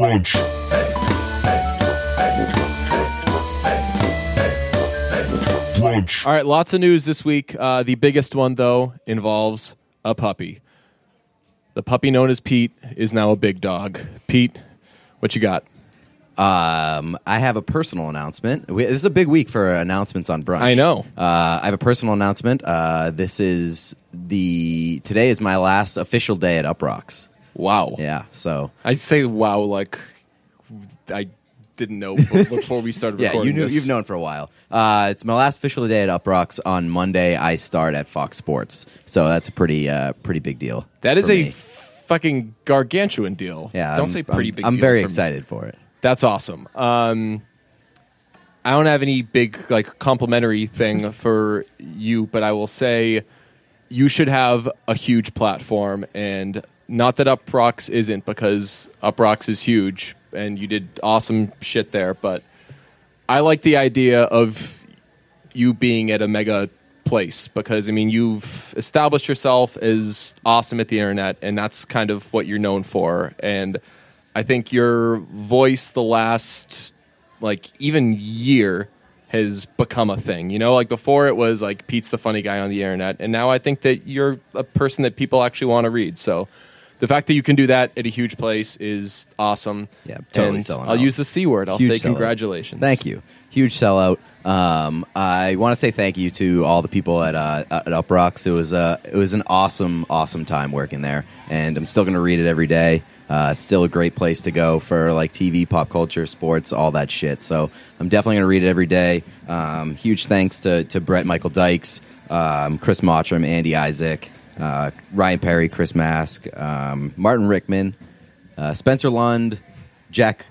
Brunch. Brunch. All right, lots of news this week. Uh, the biggest one, though, involves a puppy. The puppy known as Pete is now a big dog. Pete, what you got? Um, I have a personal announcement. We, this is a big week for announcements on brunch. I know. Uh, I have a personal announcement. Uh, this is the today is my last official day at Uproxx. Wow. Yeah, so I say wow like I didn't know before we started yeah, you knew this. you've known for a while. Uh, it's my last official day at Uproxx. On Monday, I start at Fox Sports, so that's a pretty uh, pretty big deal. That is a me. fucking gargantuan deal. yeah. Don't I'm- say pretty I'm, big I'm deal very for me. excited for it. That's awesome. Um, I don't have any big like complimentary thing for you, but I will say you should have a huge platform, and not that Uproxx isn't, because Uproxx is huge, and you did awesome shit there. But I like the idea of you being at a mega place because I mean you've established yourself as awesome at the internet, and that's kind of what you're known for. And I think your voice the last like even year has become a thing. You know, like before it was like Pete's the funny guy on the internet, and now I think that you're a person that people actually want to read. So. The fact that you can do that at a huge place is awesome. Yeah, totally And selling I'll out. use the c word. I'll Huge say sellout. congratulations. Thank you. Huge sellout. Um, I want to say thank you to all the people at uh, at Uproxx. It was uh, it was an awesome, awesome time working there, and I'm still going to read it every day. Uh, still a great place to go for like TV, pop culture, sports, all that shit. So I'm definitely going to read it every day. Um, huge thanks to to Brett Michael Dykes, um, Chris Mottram, Andy Isaac, uh, Ryan Perry, Chris Mask, um, Martin Rickman, uh, Spencer Lund, Jack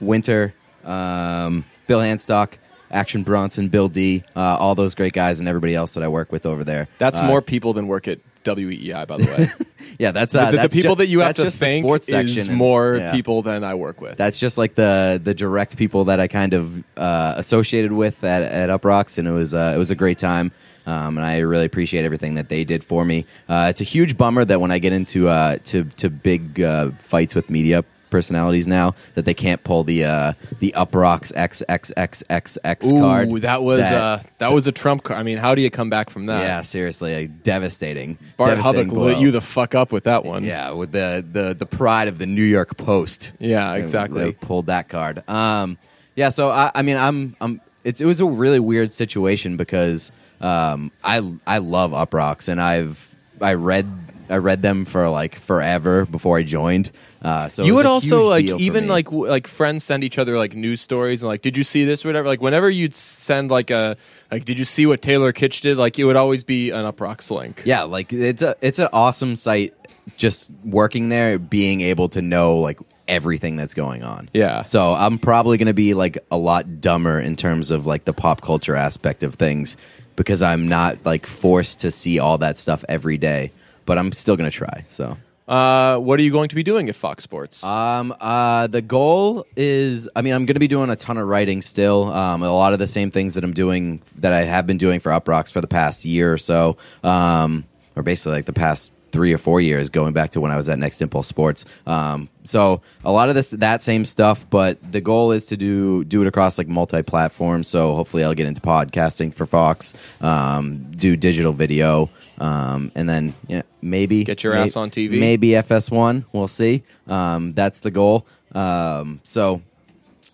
Winter, um, Bill Hanstock, Action Bronson, Bill D, uh, all those great guys, and everybody else that I work with over there. That's Uh, more people than work at WEEI, by the way. Yeah, that's the, uh, the that's people ju- that you have to just thank sports is and- more yeah. people than I work with. That's just like the the direct people that I kind of uh, associated with at, at Uproxx, and it was uh, it was a great time. Um, and I really appreciate everything that they did for me. Uh, it's a huge bummer that when I get into uh, to to big uh, fights with media personalities now, that they can't pull the uh, the Uproxx XXXXX Ooh, card. that was uh, that was a trump card. I mean, how do you come back from that? yeah, seriously, like, devastating. Bart devastating Hubbuch lit you the fuck up with that one. yeah with the, the the pride of the New York Post. Yeah, exactly. they pulled that card. Um, yeah, so I, I mean, I'm, I'm. It's it was a really weird situation because um, I I love Uproxx and I've I read I read them for like forever before I joined. Uh, so you would also like even like w- like friends send each other like news stories and like did you see this or whatever like whenever you'd send like a like did you see what Taylor Kitsch did like it would always be an Uproxx link. yeah, like it's a it's an awesome site. Just working there, being able to know like everything that's going on. Yeah. So I'm probably going to be like a lot dumber in terms of like the pop culture aspect of things because I'm not like forced to see all that stuff every day. But I'm still going to try. So. Uh, what are you going to be doing at Fox Sports? Um, uh, the goal is, I mean, I'm going to be doing a ton of writing still. Um, a lot of the same things that I'm doing that I have been doing for Uproxx for the past year or so, um, or basically like the past three or four years, going back to when I was at Next Impulse Sports. Um, so a lot of this, that same stuff, but the goal is to do do it across like multi-platform. So hopefully, I'll get into podcasting for Fox, um, do digital video, um, and then yeah, maybe Get your may- ass on TV. Maybe FS1. We'll see. Um, that's the goal. Um, so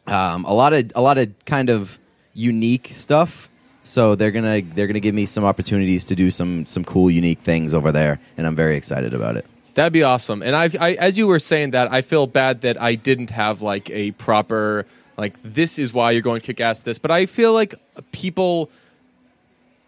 um, a lot of a lot of kind of unique stuff. So they're gonna they're gonna give me some opportunities to do some some cool unique things over there, and I'm very excited about it. That'd be awesome. And I, I, as you were saying that, I feel bad that I didn't have like a proper like this is why you're going to kick ass this. But I feel like people,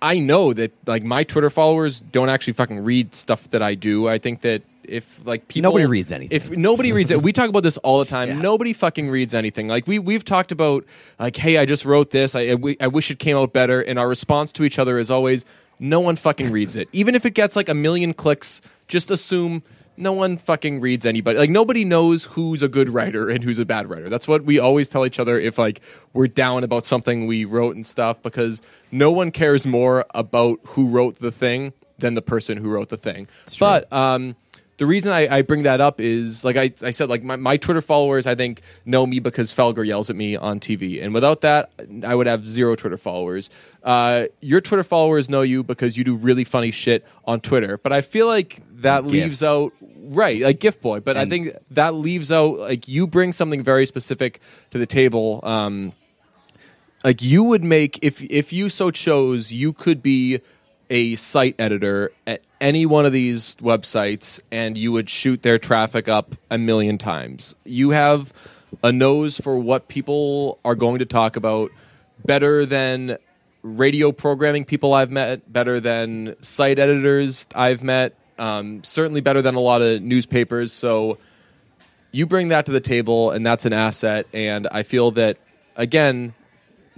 I know that like my Twitter followers don't actually fucking read stuff that I do. I think that if like people Nobody reads anything. If nobody reads it, we talk about this all the time. Yeah. Nobody fucking reads anything. Like we we've talked about like, hey, I just wrote this. I wish it came out better. And our response to each other is always, no one fucking reads it. Even if it gets like a million clicks, just assume no one fucking reads anybody. Like nobody knows who's a good writer and who's a bad writer. That's what we always tell each other if like we're down about something we wrote and stuff because no one cares more about who wrote the thing than the person who wrote the thing. But um the reason I, I bring that up is like I, I said, like my, my Twitter followers, I think know me because Felger yells at me on TV, and without that, I would have zero Twitter followers. Uh, your Twitter followers know you because you do really funny shit on Twitter, but I feel like that Gifs. leaves out right like gift boy but i think that leaves out like you bring something very specific to the table um like you would make if if you so chose you could be a site editor at any one of these websites and you would shoot their traffic up a million times you have a nose for what people are going to talk about better than radio programming people I've met, better than site editors I've met, um, certainly better than a lot of newspapers. So you bring that to the table, and that's an asset. And I feel that again,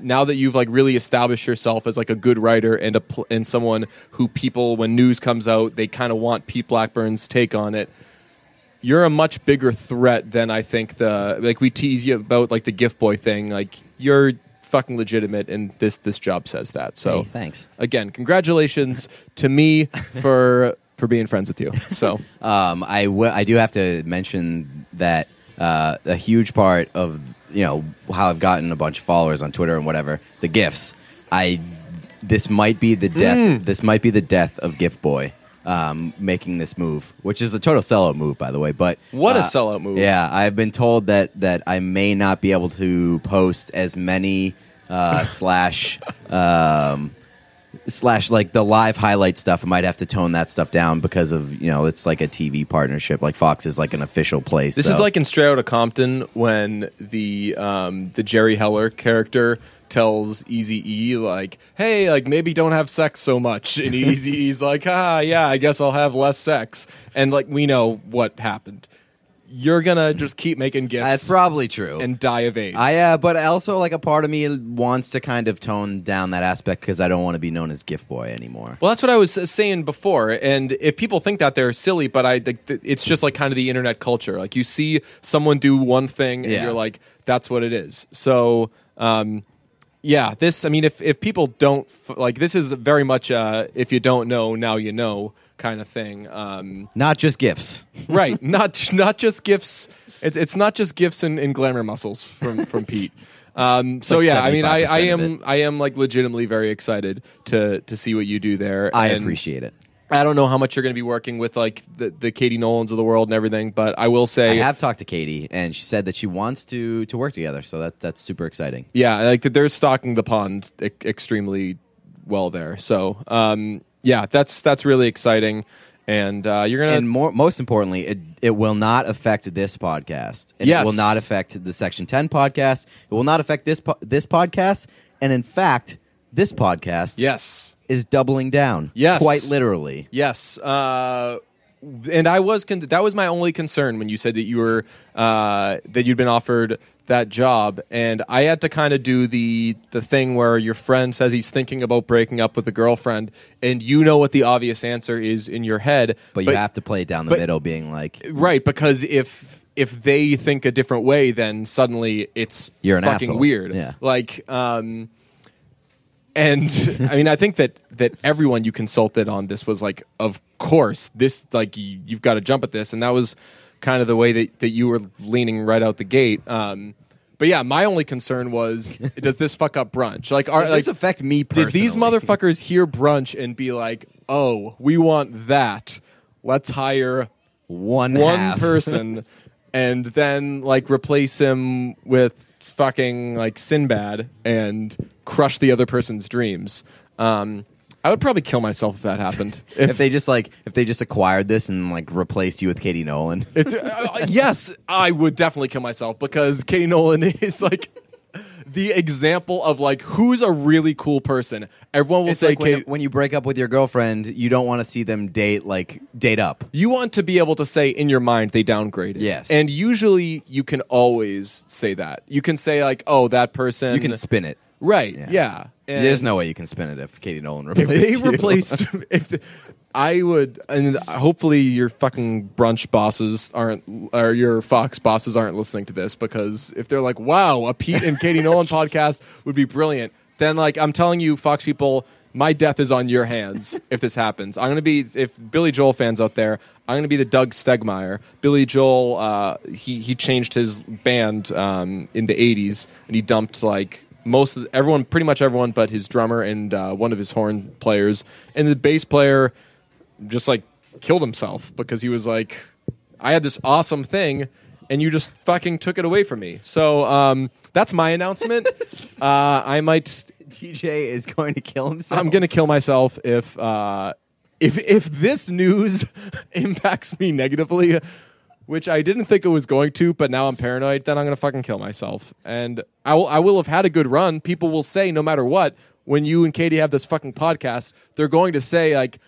now that you've like really established yourself as like a good writer and a pl- and someone who people when news comes out they kind of want Pete Blackburn's take on it. You're a much bigger threat than I think the like we tease you about like the gift boy thing. Like you're fucking legitimate, and this this job says that. So Hey, thanks. again, congratulations to me for for being friends with you. So Um, I I do have to mention that uh, a huge part of you know how I've gotten a bunch of followers on Twitter and whatever the gifts. I this might be the death. Mm. This might be the death of Gift Boy. Um, making this move, which is a total sellout move, by the way. But What a uh, sellout move. Yeah, I've been told that that I may not be able to post as many uh, slash um, slash like the live highlight stuff. I might have to tone that stuff down because of you know it's like a TV partnership. Like Fox is like an official place. This so- is like in Straight Outta Compton when the um, the Jerry Heller character tells Easy E like, "Hey, like maybe don't have sex so much," and Eazy-E's like, "Ah, yeah, I guess I'll have less sex," and like we know what happened. You're gonna just keep making gifts that's probably true. and die of AIDS. I uh, but also like a part of me wants to kind of tone down that aspect because I don't want to be known as Gift Boy anymore. Well, that's what I was saying before, and if people think that they're silly, but I, it's just like kind of the internet culture. Like you see someone do one thing, and Yeah. you're like, "That's what it is." So, um, yeah, this. I mean, if if people don't f- like, this is very much uh, if you don't know, now you know kind of thing. Um, Not just gifts. right? Not not just gifts. It's it's not just gifts and, and glamour muscles from from Pete. Um, so like yeah, I mean, I, I am I am like legitimately very excited to to see what you do there. I and appreciate it. I don't know how much you're going to be working with like the the Katie Nolans of the world and everything, but I will say I have talked to Katie, and she said that she wants to to work together. So that that's super exciting. yeah, like they're stocking the pond e- extremely well there. So um, yeah, that's that's really exciting, and uh, you're gonna and more, most importantly, it, it will not affect this podcast. And Yes. It will not affect the Section 10 podcast. It will not affect this po- this podcast. And in fact, this podcast yes. is doubling down. Yes. Quite literally. Yes, uh, and I was con- that was my only concern when you said that you were uh, that you'd been offered that job, and I had to kind of do the the thing where your friend says he's thinking about breaking up with a girlfriend, and you know what the obvious answer is in your head, But, you have to play it down the but- middle, being like, right because if if they think a different way, then suddenly it's You're an fucking asshole. weird. Yeah. like. Um, and I mean, I think that that everyone you consulted on this was like, of course, this like you, you've got to jump at this, and that was kind of the way that, that you were leaning right out the gate. Um, but yeah, my only concern was, does this fuck up brunch? Like, are does like, this affect me did personally? these motherfuckers hear brunch and be like, oh, we want that? Let's hire one one half. person and then like replace him with fucking like Sinbad and crush the other person's dreams. Um, I would probably kill myself if that happened. if they just like if they just acquired this and like replaced you with Katie Nolan. If- uh, yes, I would definitely kill myself because Katie Nolan is like the example of like who's a really cool person. Everyone will It's say like when, Katie. when you break up with your girlfriend, you don't want to see them date like date up. you want to be able to say in your mind they downgraded. Yes. And usually you can always say that. You can say like, oh, that person. You can spin it. Right. Yeah. Yeah. There's no way you can spin it if Katie Nolan If replaced they you. replaced, if the, I would, and hopefully your fucking brunch bosses aren't, or your Fox bosses aren't listening to this because if they're like, wow, a Pete and Katie Nolan podcast would be brilliant, then like I'm telling you, Fox people, my death is on your hands if this happens. I'm gonna be if Billy Joel fans out there. I'm gonna be the Doug Stegmeyer. Billy Joel, uh, he he changed his band um, in the '80s, and he dumped like most of the, everyone, pretty much everyone, but his drummer and uh, one of his horn players, and the bass player just like killed himself because he was like, I had this awesome thing and you just fucking took it away from me. So um, that's my announcement. uh, I might. DJ is going to kill himself. I'm gonna kill myself if uh, if if this news impacts me negatively, which I didn't think it was going to, but now I'm paranoid. Then I'm gonna fucking kill myself, and I will I will have had a good run. People will say no matter what when you and Katie have this fucking podcast, they're going to say like,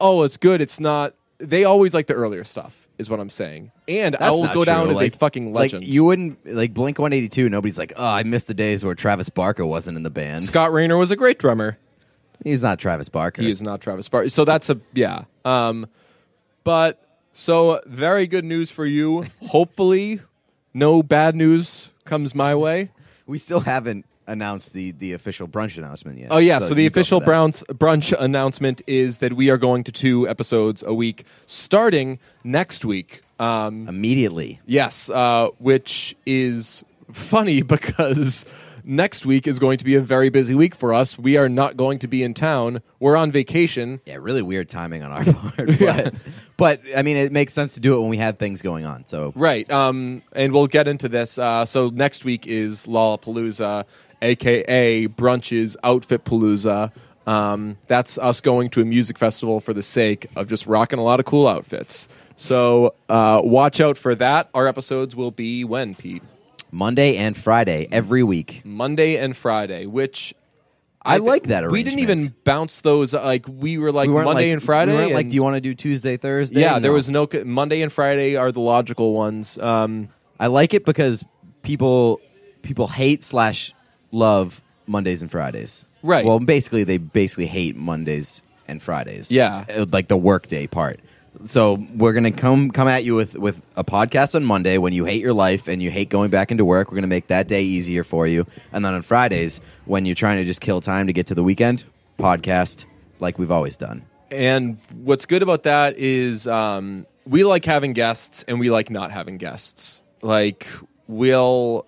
"Oh, it's good. It's not." They always like the earlier stuff, is what I'm saying, and I That's will not go down true. as Like- a fucking legend. Like you wouldn't like Blink 182. Nobody's like, oh, I missed the days where Travis Barker wasn't in the band. Scott Raynor was a great drummer. He's not Travis Barker. He is not Travis Barker. So that's a yeah. Um, but so very good news for you. Hopefully, no bad news comes my way. We still haven't announced the the official brunch announcement yet. Oh yeah. So, the official brunch brunch announcement is that we are going to two episodes a week starting next week. Um, immediately. yes, uh, which is funny because. Next week is going to be a very busy week for us. We are not going to be in town. We're on vacation. Yeah, really weird timing on our part. But, but I mean, it makes sense to do it when we have things going on. So Right. Um, and we'll get into this. Uh, so next week is Lollapalooza, aka Brunch's Outfit Palooza. Um, that's us going to a music festival for the sake of just rocking a lot of cool outfits. So uh, watch out for that. Our episodes will be when, Pete? Monday and Friday every week. Monday and Friday, which I like that We didn't even bounce those. Like we were like we weren't Monday like, and Friday. We weren't like, and- do you want to do Tuesday, Thursday? yeah, there No. was no Monday and Friday are the logical ones. Um, I like it because people people hate slash love Mondays and Fridays. Right. Well, basically, they basically hate Mondays and Fridays. Yeah. Uh, like the workday part. So we're gonna come come at you with with a podcast on Monday when you hate your life and you hate going back into work. We're gonna make that day easier for you. And then on Fridays, when you're trying to just kill time to get to the weekend, podcast like we've always done. And what's good about that is um, we like having guests and we like not having guests. Like we'll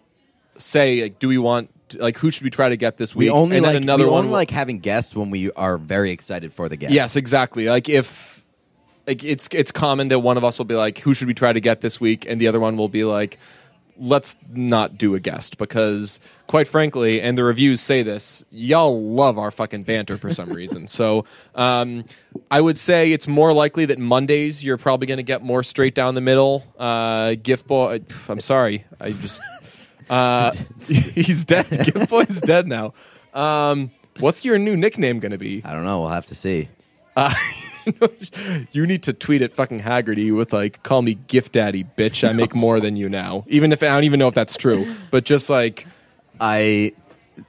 say, like, do we want like who should we try to get this week? We only and like another we one. only like having guests when we are very excited for the guest. yes, exactly. Like if like it's it's common that one of us will be like, who should we try to get this week, and the other one will be like. Let's not do a guest because, quite frankly, and the reviews say this, y'all love our fucking banter for some reason. So, um, I would say it's more likely that Mondays you're probably going to get more straight down the middle. Uh, Gift boy, I'm sorry, I just uh, he's dead. Gift boy's dead now. Um, what's your new nickname going to be? I don't know. We'll have to see. Uh, you need to tweet at fucking Haggerty with like, "Call me gift daddy, bitch. I make more than you now." Even if I don't even know if that's true, but just like, I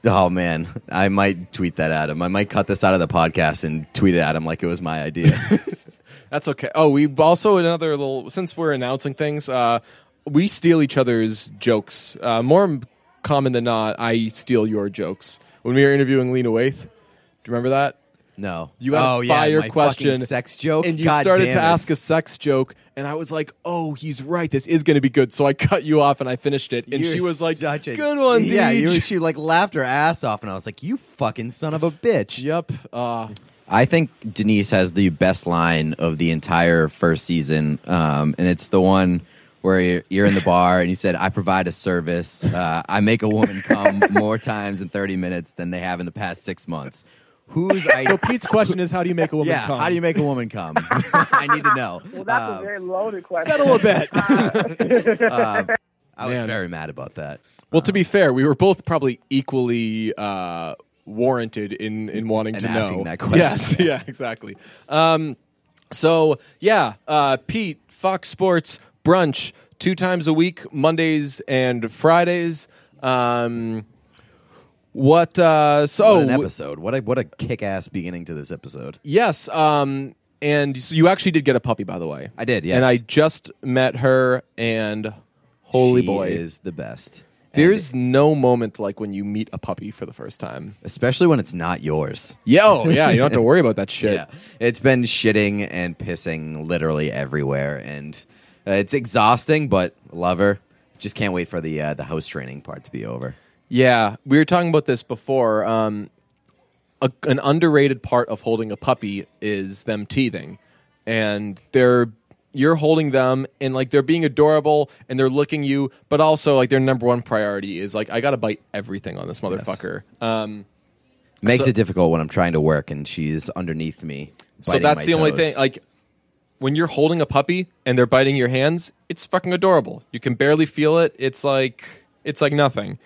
oh man, I might tweet that at him. I might cut this out of the podcast and tweet it at him like it was my idea. that's okay. Oh, we also another little since we're announcing things, uh, we steal each other's jokes. Uh, more common than not, I steal your jokes. When we were interviewing Lena Waithe, do you remember that? No, You had oh, a yeah, fire my question, sex joke, and you God started to it. ask a sex joke, and I was like, "Oh, he's right. This is going to be good." So I cut you off, and I finished it, and You're she was like, a, "Good one, Yeah, you, she like laughed her ass off, and I was like, "You fucking son of a bitch." Yep. Uh, I think Denise has the best line of the entire first season, um, and it's the one where you're, you're in the bar and you said, "I provide a service. Uh, I make a woman come more times in 30 minutes than they have in the past six months." Who's I? so Pete's question is, how do you make a woman yeah, come? how do you make a woman come? I need to know. Well, that's Um, a very loaded question. settle a bit? um, I was Man. very mad about that. well, to be fair, we were both probably equally uh, warranted in in wanting And to asking know. that question. Yes. Yeah. Exactly. Um, so yeah, uh, Pete, Fox Sports brunch two times a week, Mondays and Fridays. Um, what? Uh, so What an episode! What a what a kick ass beginning to this episode. Yes, um, and so you actually did get a puppy, by the way. I did, yes. And I just met her, and holy She boy, is the best. There's no moment like when you meet a puppy for the first time. especially when it's not yours. Yo, yeah, you don't have to worry about that shit. Yeah, it's been shitting and pissing literally everywhere, and uh, it's exhausting. But love her. Just can't wait for the uh, the house training part to be over. Yeah, we were talking about this before. Um, a, an underrated part of holding a puppy is them teething, and they're you're holding them and like they're being adorable and they're looking you, but also like their number one priority is like I gotta bite everything on this motherfucker. Um, Makes So- it difficult when I'm trying to work and she's underneath me. so biting that's my the only toes. thing. Like when you're holding a puppy and they're biting your hands, it's fucking adorable. You can barely feel it. It's like it's like nothing.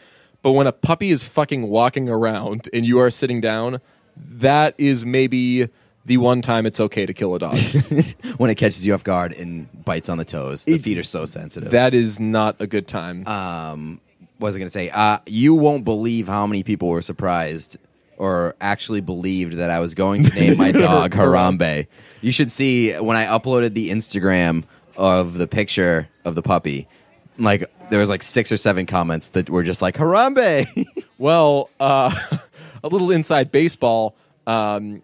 But when a puppy is fucking walking around and you are sitting down, that is maybe the one time it's okay to kill a dog. when it catches you off guard and bites on the toes, the feet are so sensitive. that is not a good time. um, what was I going to say? Uh, you won't believe how many people were surprised or actually believed that I was going to name my dog Harambe. You should see when I uploaded the Instagram of the picture of the puppy. Like there was like six or seven comments that were just like Harambe. Well, uh, a little inside baseball. Um,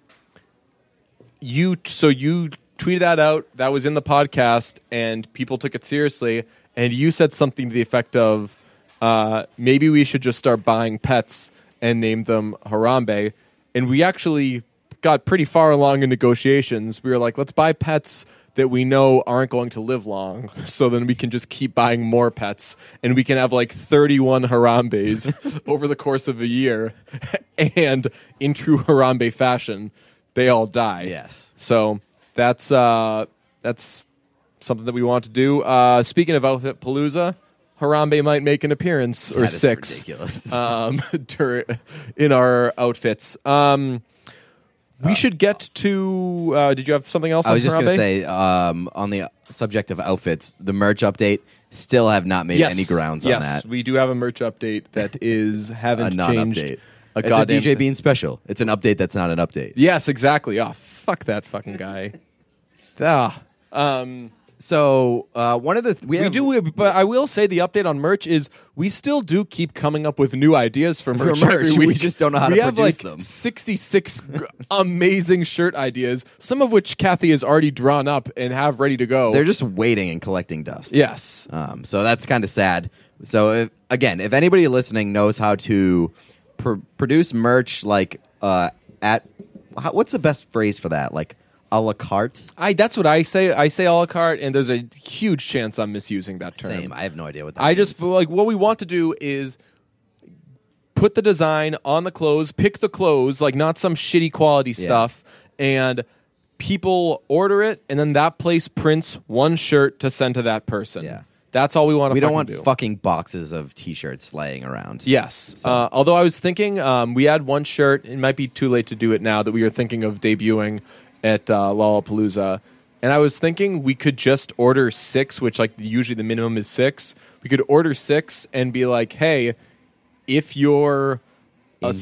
you so you tweeted that out. That was in the podcast, and people took it seriously. And you said something to the effect of, uh, "Maybe we should just start buying pets and name them Harambe." And we actually got pretty far along in negotiations. We were like, "Let's buy pets." That we know aren't going to live long, so then we can just keep buying more pets, and we can have like 31 Harambes over the course of a year. And in true Harambe fashion, they all die. yes. So that's uh, that's something that we want to do. Uh, speaking of Outfit Palooza, Harambe might make an appearance or six um, in our outfits. Um, we should get to. Uh, did you have something else? I on was just going to Harambe? say um, on the subject of outfits, the merch update still have not made any grounds yes, on that. we do have a merch update that is a haven't changed non-update. a it's a goddamn DJ thing. Bean special. It's an update that's not an update. Yes, exactly. Oh, fuck that fucking guy. ah. Um, So uh, one of the th- we, we have, do, but I will say the update on merch is we still do keep coming up with new ideas for merch. merch. every We just don't know how we to have produce like them. Sixty-six amazing shirt ideas, some of which Kathy has already drawn up and have ready to go. They're just waiting and collecting dust. yes, Um, so that's kind of sad. So if, again, if anybody listening knows how to pr- produce merch like uh, at how, what's the best phrase for that? Like a la carte. I. That's what I say. I say a la carte, and there's a huge chance I'm misusing that term. Same. I have no idea what that. I just like what we want to do is put the design on the clothes, pick the clothes, like not some shitty quality stuff, and people order it, and then that place prints one shirt to send to that person. Yeah. That's all we want to. Do. We don't want do. fucking boxes of T-shirts laying around. Yes. Uh, although I was thinking, um, we had one shirt. It might be too late to do it now that we are thinking of debuting at uh, Lollapalooza. And I was thinking we could just order six, which like usually the minimum is six. We could order six and be like, hey, if you're a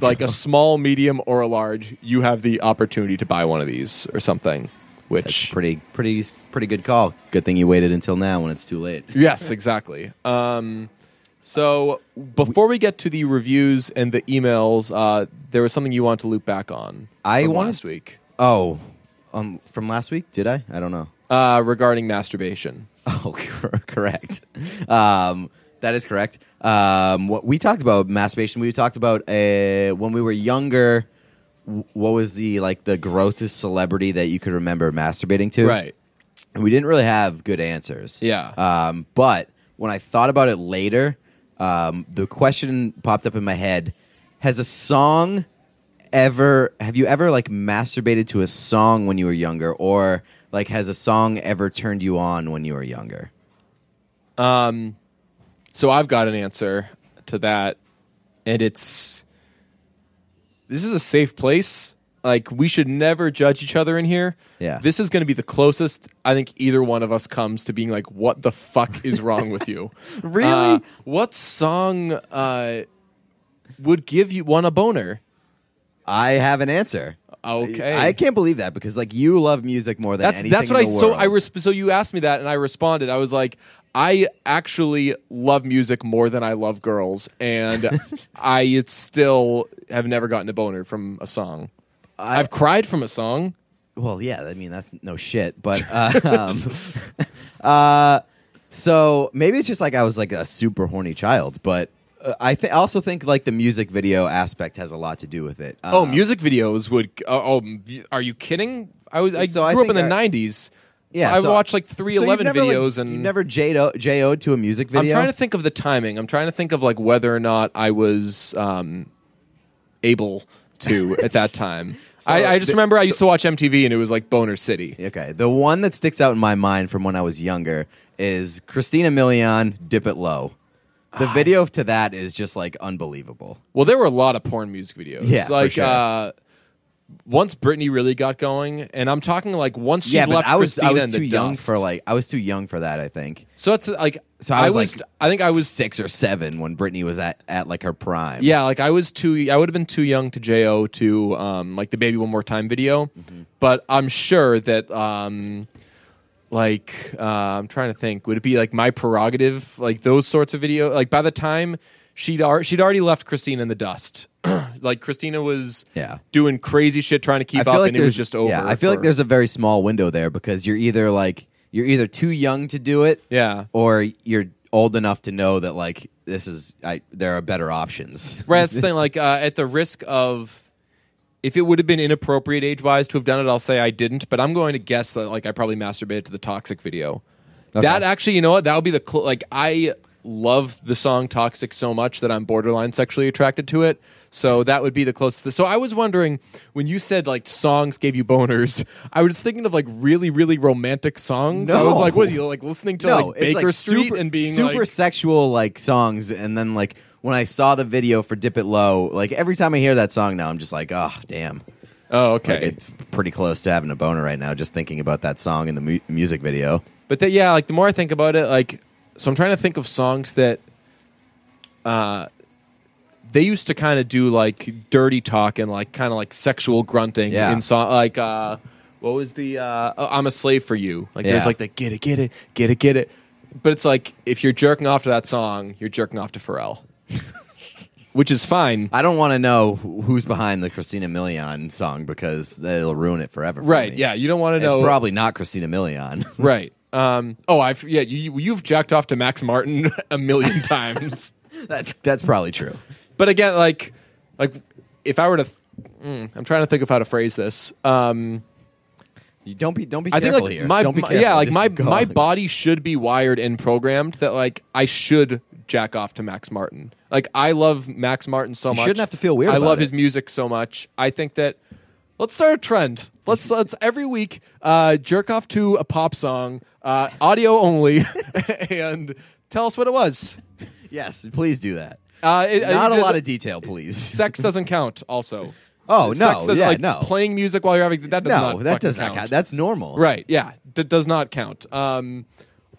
like a small, medium, or a large, you have the opportunity to buy one of these or something. That's Which pretty, pretty, pretty good call. Good thing you waited until now when it's too late. Yes, exactly. Um, so before we get to the reviews and the emails, uh, there was something you want to loop back on. I wanted- last week Oh, um, from last week? Did I? I don't know. uh, regarding masturbation. Oh, correct. Um, that is correct. Um, what we talked about masturbation. We talked about uh, when we were younger. w- What was the like the grossest celebrity that you could remember masturbating to? Right. And we didn't really have good answers. Yeah. Um, but when I thought about it later, um, the question popped up in my head: Has a song ever? Have you ever like masturbated to a song when you were younger, or like has a song ever turned you on when you were younger? Um, so I've got an answer to that, and it's this is a safe place. Like we should never judge each other in here. Yeah. This is going to be the closest I think either one of us comes to being like, "What the fuck is wrong with you?" Really? Uh, what song uh, would give you one a boner? I have an answer. Okay. I can't believe that because like you love music more than That's anything. that's what I the so world. I res- so you asked me that and I responded. I was like, I actually love music more than I love girls, and I still have never gotten a boner from a song. I- I've cried from a song. Well, yeah, I mean that's no shit, but uh, um, uh, so maybe it's just like I was like a super horny child, but uh, I th- also think like the music video aspect has a lot to do with it. Oh, Um, music videos would. Oh, oh, are you kidding? I was. I So I grew up in the I- '90s. Yeah, I so- watched like three so eleven never, like, videos, and you never JO JO'd to a music video. I'm trying to think of the timing. I'm trying to think of like whether or not I was um, able to at that time. So I, I just the- remember I used to watch MTV and it was like Boner City. Okay, the one that sticks out in my mind from when I was younger is Christina Milian, "Dip It Low." The Ah. video to that is just like unbelievable. Well, there were a lot of porn music videos. Yeah, for like sure. uh, once Britney really got going, and I'm talking like once she yeah, but left I was Christina I was in the too young dust. for like I was too young for that. I think. So it's like So I was, was like, I think I was six or seven when Britney was at, at like her prime. Yeah, like I was too. I would have been too young to Jo to um, like the "Baby One More Time" video, Mm-hmm. but I'm sure that um, like uh, I'm trying to think. Would it be like my prerogative? Like those sorts of video. Like by the time she'd ar- she'd already left Christina in the dust. like Christina was Yeah. doing crazy shit trying to keep up, like and it was just over. Yeah, I feel like there's a very small window there because you're either like you're either too young to do it, yeah. or you're old enough to know that like this is I, there are better options. Right, that's the thing. Like, uh, at the risk of, if it would have been inappropriate age wise to have done it, I'll say I didn't. But I'm going to guess that like I probably masturbated to the Toxic video. That actually, you know what? That would be the cl- like I love the song Toxic so much that I'm borderline sexually attracted to it. So that would be the closest. So I was wondering when you said like songs gave you boners, I was thinking of like really, really romantic songs. I was like, what are you like listening to no, like Baker like Street super, and being super like, sexual like songs, and then like when I saw the video for "Dip It Low," like every time I hear that song now, I'm just like, oh damn. oh Like, okay. it's pretty close to having a boner right now just thinking about that song in the mu- music video. But that, yeah, like the more I think about it, like, so I'm trying to think of songs that, uh, they used to kind of do like dirty talk and like kind of like sexual grunting Yeah. in song, like, uh, what was the, uh, oh, I'm a slave for you. Like, there's Yeah. like the get it, get it, get it, get it. But it's like, if you're jerking off to that song, you're jerking off to Pharrell, which is fine. I don't want to know who's behind the Christina Milian song because that'll ruin it forever. for Right. me. Yeah. You don't want to It's know. probably not Christina Milian. right. Um, oh, I've, yeah, you, you've jacked off to Max Martin a million times. that's that's probably true. But again, like, like if I were to, th- mm, I'm trying to think of how to phrase this. Um, You don't be don't be I think careful like here. my, Don't be my- careful. yeah, like Just my go my on. body should be wired and programmed that like I should jack off to Max Martin. Like I love Max Martin so much. You much. shouldn't have to feel weird I love it. his music so much. I think that let's start a trend. Let's let's every week uh, jerk off to a pop song, uh, audio only, and tell us what it was. Yes, please do that. Uh, it, Not it a lot of detail, please. sex doesn't count. Also, Oh, no, sex doesn't, yeah, like, no. Playing music while you're having that does no, not that does not count. count. That's normal. right. Yeah, that does not count. Um,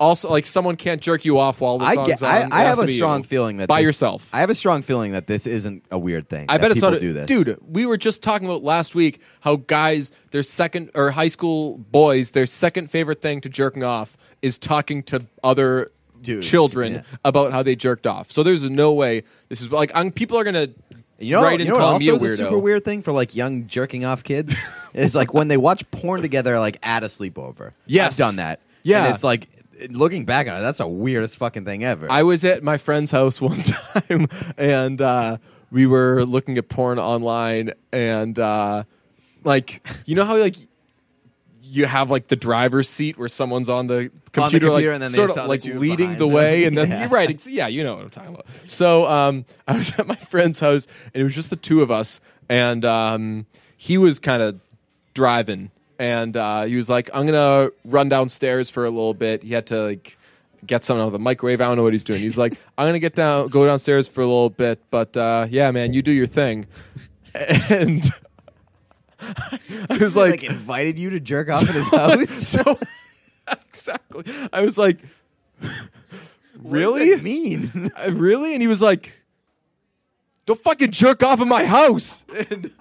also, like someone can't jerk you off while the I song's get. on. I, It I has have to a be strong you. feeling that by this- yourself. I have a strong feeling that this isn't a weird thing. I that bet it's people not. do this, Dude, we were just talking about last week how guys, their second or high school boys, their second favorite thing to jerking off is talking to other Dudes, children yeah. about how they jerked off. So there's no way this is like I'm, people are gonna You know, write you and know what call also me a is weirdo. a super weird thing for like young jerking off kids is like when they watch porn together, like at a sleepover. Yes. I've done that. Yeah. and it's like looking back on it, that's the weirdest fucking thing ever. I was at my friend's house one time and uh, we were looking at porn online and uh, like you know how like you have like the driver's seat where someone's on the computer, computer like and then sort of like leading the them. way and then Yeah. you're right yeah you know what I'm talking about so um, I was at my friend's house and it was just the two of us and um, he was kind of driving and uh, he was like i'm gonna run downstairs for a little bit. He had to like get something out of the microwave. I don't know what he's doing. He's like i'm gonna get down go downstairs for a little bit but uh, yeah man you do your thing. And i was like, like, invited you to jerk off at his house. so exactly. I was like really? mean? "Uh, really? And he was like don't fucking jerk off in my house. And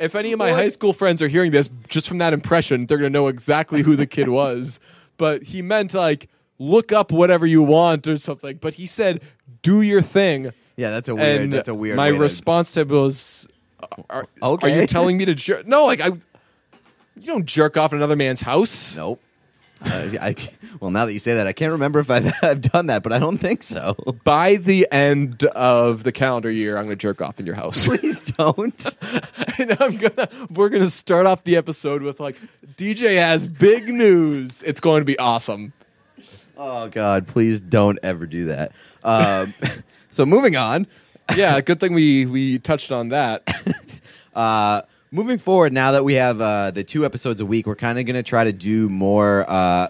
if any of my high school friends are hearing this just from that impression they're going to know exactly who the kid was but he meant like look up whatever you want or something. But he said, "Do your thing." Yeah, that's a weird. and that's a weird. My way to- response to him was, "Are, are you telling me to jerk? No, like I, you don't jerk off in another man's house." Nope. Uh, I, well, now that you say that, I can't remember if I've, I've done that, but I don't think so. By the end of the calendar year, I'm going to jerk off in your house. Please don't. and I'm gonna we're gonna start off the episode with like DJ has big news. It's going to be awesome. Oh God, please don't ever do that. Um, so moving on. Yeah, good thing we we touched on that. Uh, moving forward, now that we have uh, the two episodes a week, we're kind of going to try to do more, uh,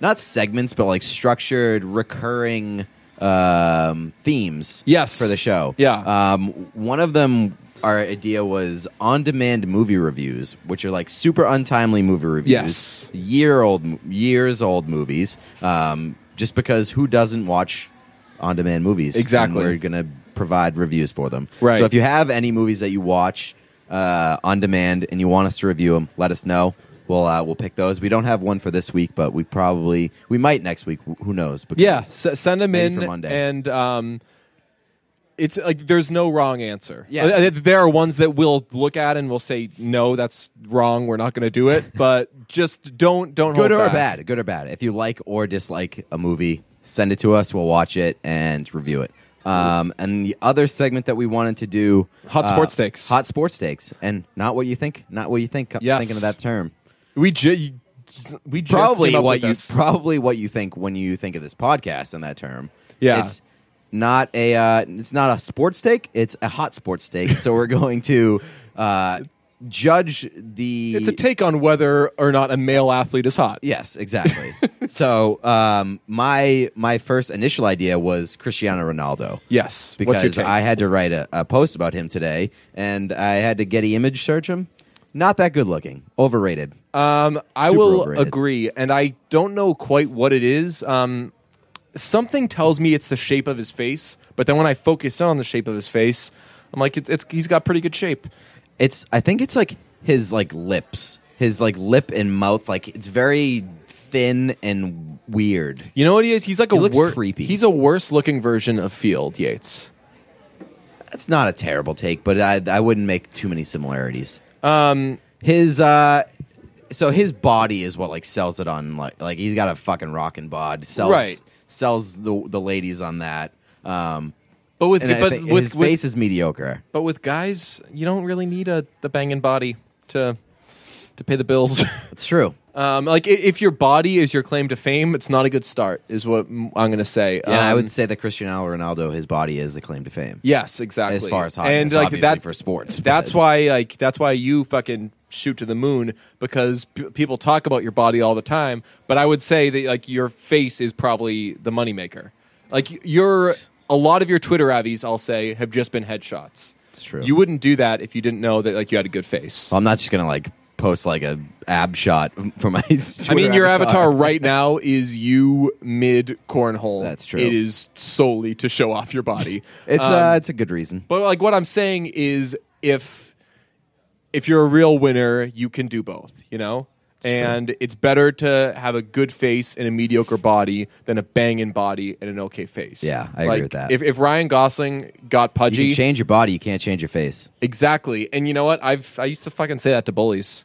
not segments, but like structured, recurring um, themes. Yes. for the show. Yeah. Um, one of them, our idea was on-demand movie reviews, which are like super untimely movie reviews. Yes. year old, years old movies. Um, just because who doesn't watch on-demand movies? Exactly. And we're going to provide reviews for them. Right. So if you have any movies that you watch uh, on demand and you want us to review them, let us know. We'll uh, we'll pick those. We don't have one for this week, but we probably we might next week. Who knows? Because- Yeah, s- send them in, for Monday. and um, it's like there's no wrong answer. Yeah. Uh, there are ones that we'll look at and we'll say no, that's wrong. We're not going to do it. But just don't don't good or back. bad, good or bad. If you like or dislike a movie, send it to us. We'll watch it and review it. Um, and the other segment that we wanted to do, Hot uh, sports takes. hot sports takes, and not what you think, not what you think. Yes. Thinking of that term, We ju- we just probably came up what with you this. probably what you think when you think of this podcast and that term. Yeah. it's not a uh, it's not a sports take. It's a hot sports take. so we're going to uh, judge the. It's a take on whether or not a male athlete is hot. Yes, exactly. So um, my my first initial idea was Cristiano Ronaldo. Yes. Because? I had to write a, a post about him today, and I had to Getty image search him. Not that good looking. Overrated. Um, I Super will overrated. agree, and I don't know quite what it is. Um, something tells me it's the shape of his face, but then when I focus in on the shape of his face, I'm like, it's, it's he's got pretty good shape. It's. I think it's like his like lips, his like lip and mouth. Like it's very thin and weird. You know what he is? He's like He a looks wor- creepy. He's a worse looking version of Field Yates. That's not a terrible take, but I I wouldn't make too many similarities. Um, his uh so his body is what like sells it on like like he's got a fucking rockin' bod sells Right. sells the the ladies on that um but with and I but think with, his with- face is mediocre but with guys, you don't really need a the banging body to to pay the bills. it's true um, like i- if your body is your claim to fame, it's not a good start. Is what m- I'm going to say. yeah i Um, would say that cristiano ronaldo his body is the claim to fame Yes, exactly. As far as hotness, and like obviously, that for sports, That's but- why like that's why you fucking shoot to the moon because p- people talk about your body all the time. But I would say that like your face is probably the moneymaker. Like your a lot of your Twitter avies, I'll say, have just been headshots. It's true. You wouldn't do that if you didn't know that like you had a good face. i'm not just gonna like post like a ab shot for my I mean, your avatar right now is you mid cornhole. That's true. It is solely to show off your body. it's Um, uh it's a good reason But like what I'm saying is if if you're a real winner, you can do both, you know? and it's better to have a good face and a mediocre body than a banging body and an okay face. Yeah, I agree Like, with that. If, if Ryan Gosling got you pudgy, can change your body you can't change your face exactly. And you know what? I've I used to fucking say that to bullies.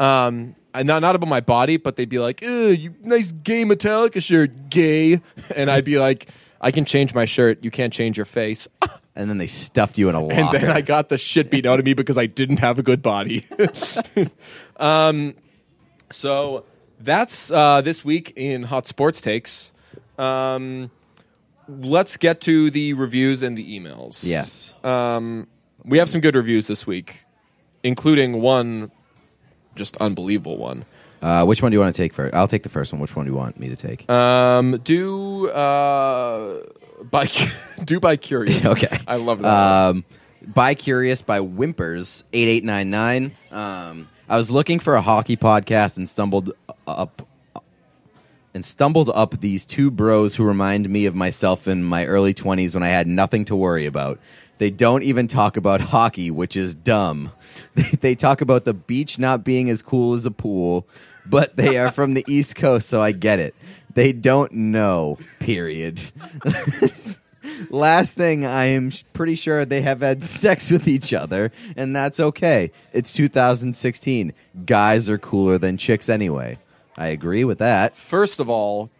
Um, not not about my body, but they'd be like, "Ugh, you nice gay Metallica shirt, gay," and I'd be like, "I can change my shirt. You can't change your face." and then they stuffed you in a locker and then I got the shit beaten out of me because I didn't have a good body. um, so that's uh, this week in hot sports takes. Um, let's get to the reviews and the emails. yes Um, we have some good reviews this week, including one just unbelievable one. uh, which one do you want to take first i'll take the first one which one do you want me to take Um, do uh, by do by curious. Okay. I love that. Um, by Curious by Whimpers eight eight nine nine. Um, I was looking for a hockey podcast and stumbled up and stumbled up these two bros who remind me of myself in my early twenties when I had nothing to worry about. They don't even talk about hockey, which is dumb. They, talk about the beach not being as cool as a pool, but they are from the East Coast, so I get it. They don't know. Period. Last thing, I am pretty sure they have had sex with each other, and that's okay. It's 2016. Guys are cooler than chicks anyway. I agree with that. First of all,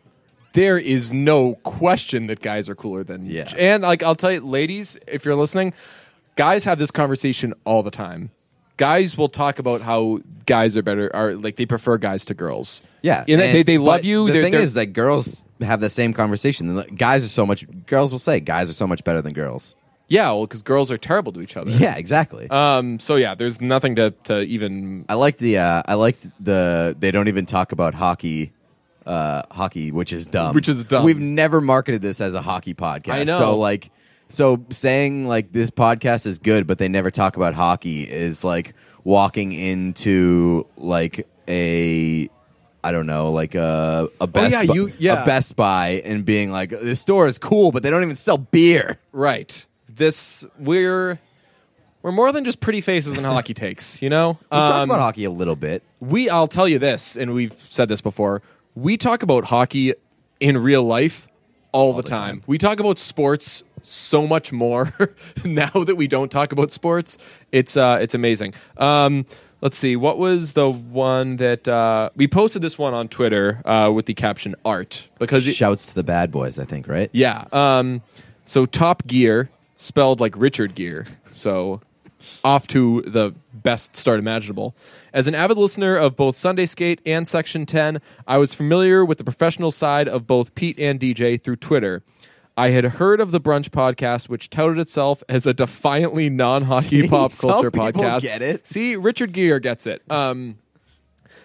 there is no question that guys are cooler than Yeah. And like I'll tell you, ladies, if you're listening, guys have this conversation all the time. Guys will talk about how guys are better, are like they prefer guys to girls. Yeah, and, they, they love you. The they're, thing they're- is that girls have the same conversation. Guys are so much. Girls will say guys are so much better than girls. yeah, well, because girls are terrible to each other. Yeah, exactly. Um. So yeah, there's nothing to to even. I liked the. Uh, I liked the. They don't even talk about hockey. Uh, hockey, which is dumb. Which is dumb. We've never marketed this as a hockey podcast. I know. So like, so saying like this podcast is good, but they never talk about hockey is like walking into like a. I don't know, like a a Best Oh, yeah, you- yeah. a Best Buy, and being like, this store is cool, but they don't even sell beer. Right. This we're we're more than just pretty faces and hockey takes. You know. We talked Um, about hockey a little bit. we I'll tell you this, and we've said this before. We talk about hockey in real life all, the, the time. time. We talk about sports so much more now that we don't talk about sports. It's uh it's amazing. Um let's see, what was the one that uh we posted this one on Twitter uh with the caption art because it, Shouts to the bad boys, I think, right? yeah. Um, so Top Gear, spelled like Richard Gere. So off to the best start imaginable. As an avid listener of both Sunday Skate and Section 10, I was familiar with the professional side of both Pete and DJ through Twitter. I had heard of the Brunch podcast, which touted itself as a defiantly non hockey See, pop culture podcast. get it. See, Richard Gere gets it. Um,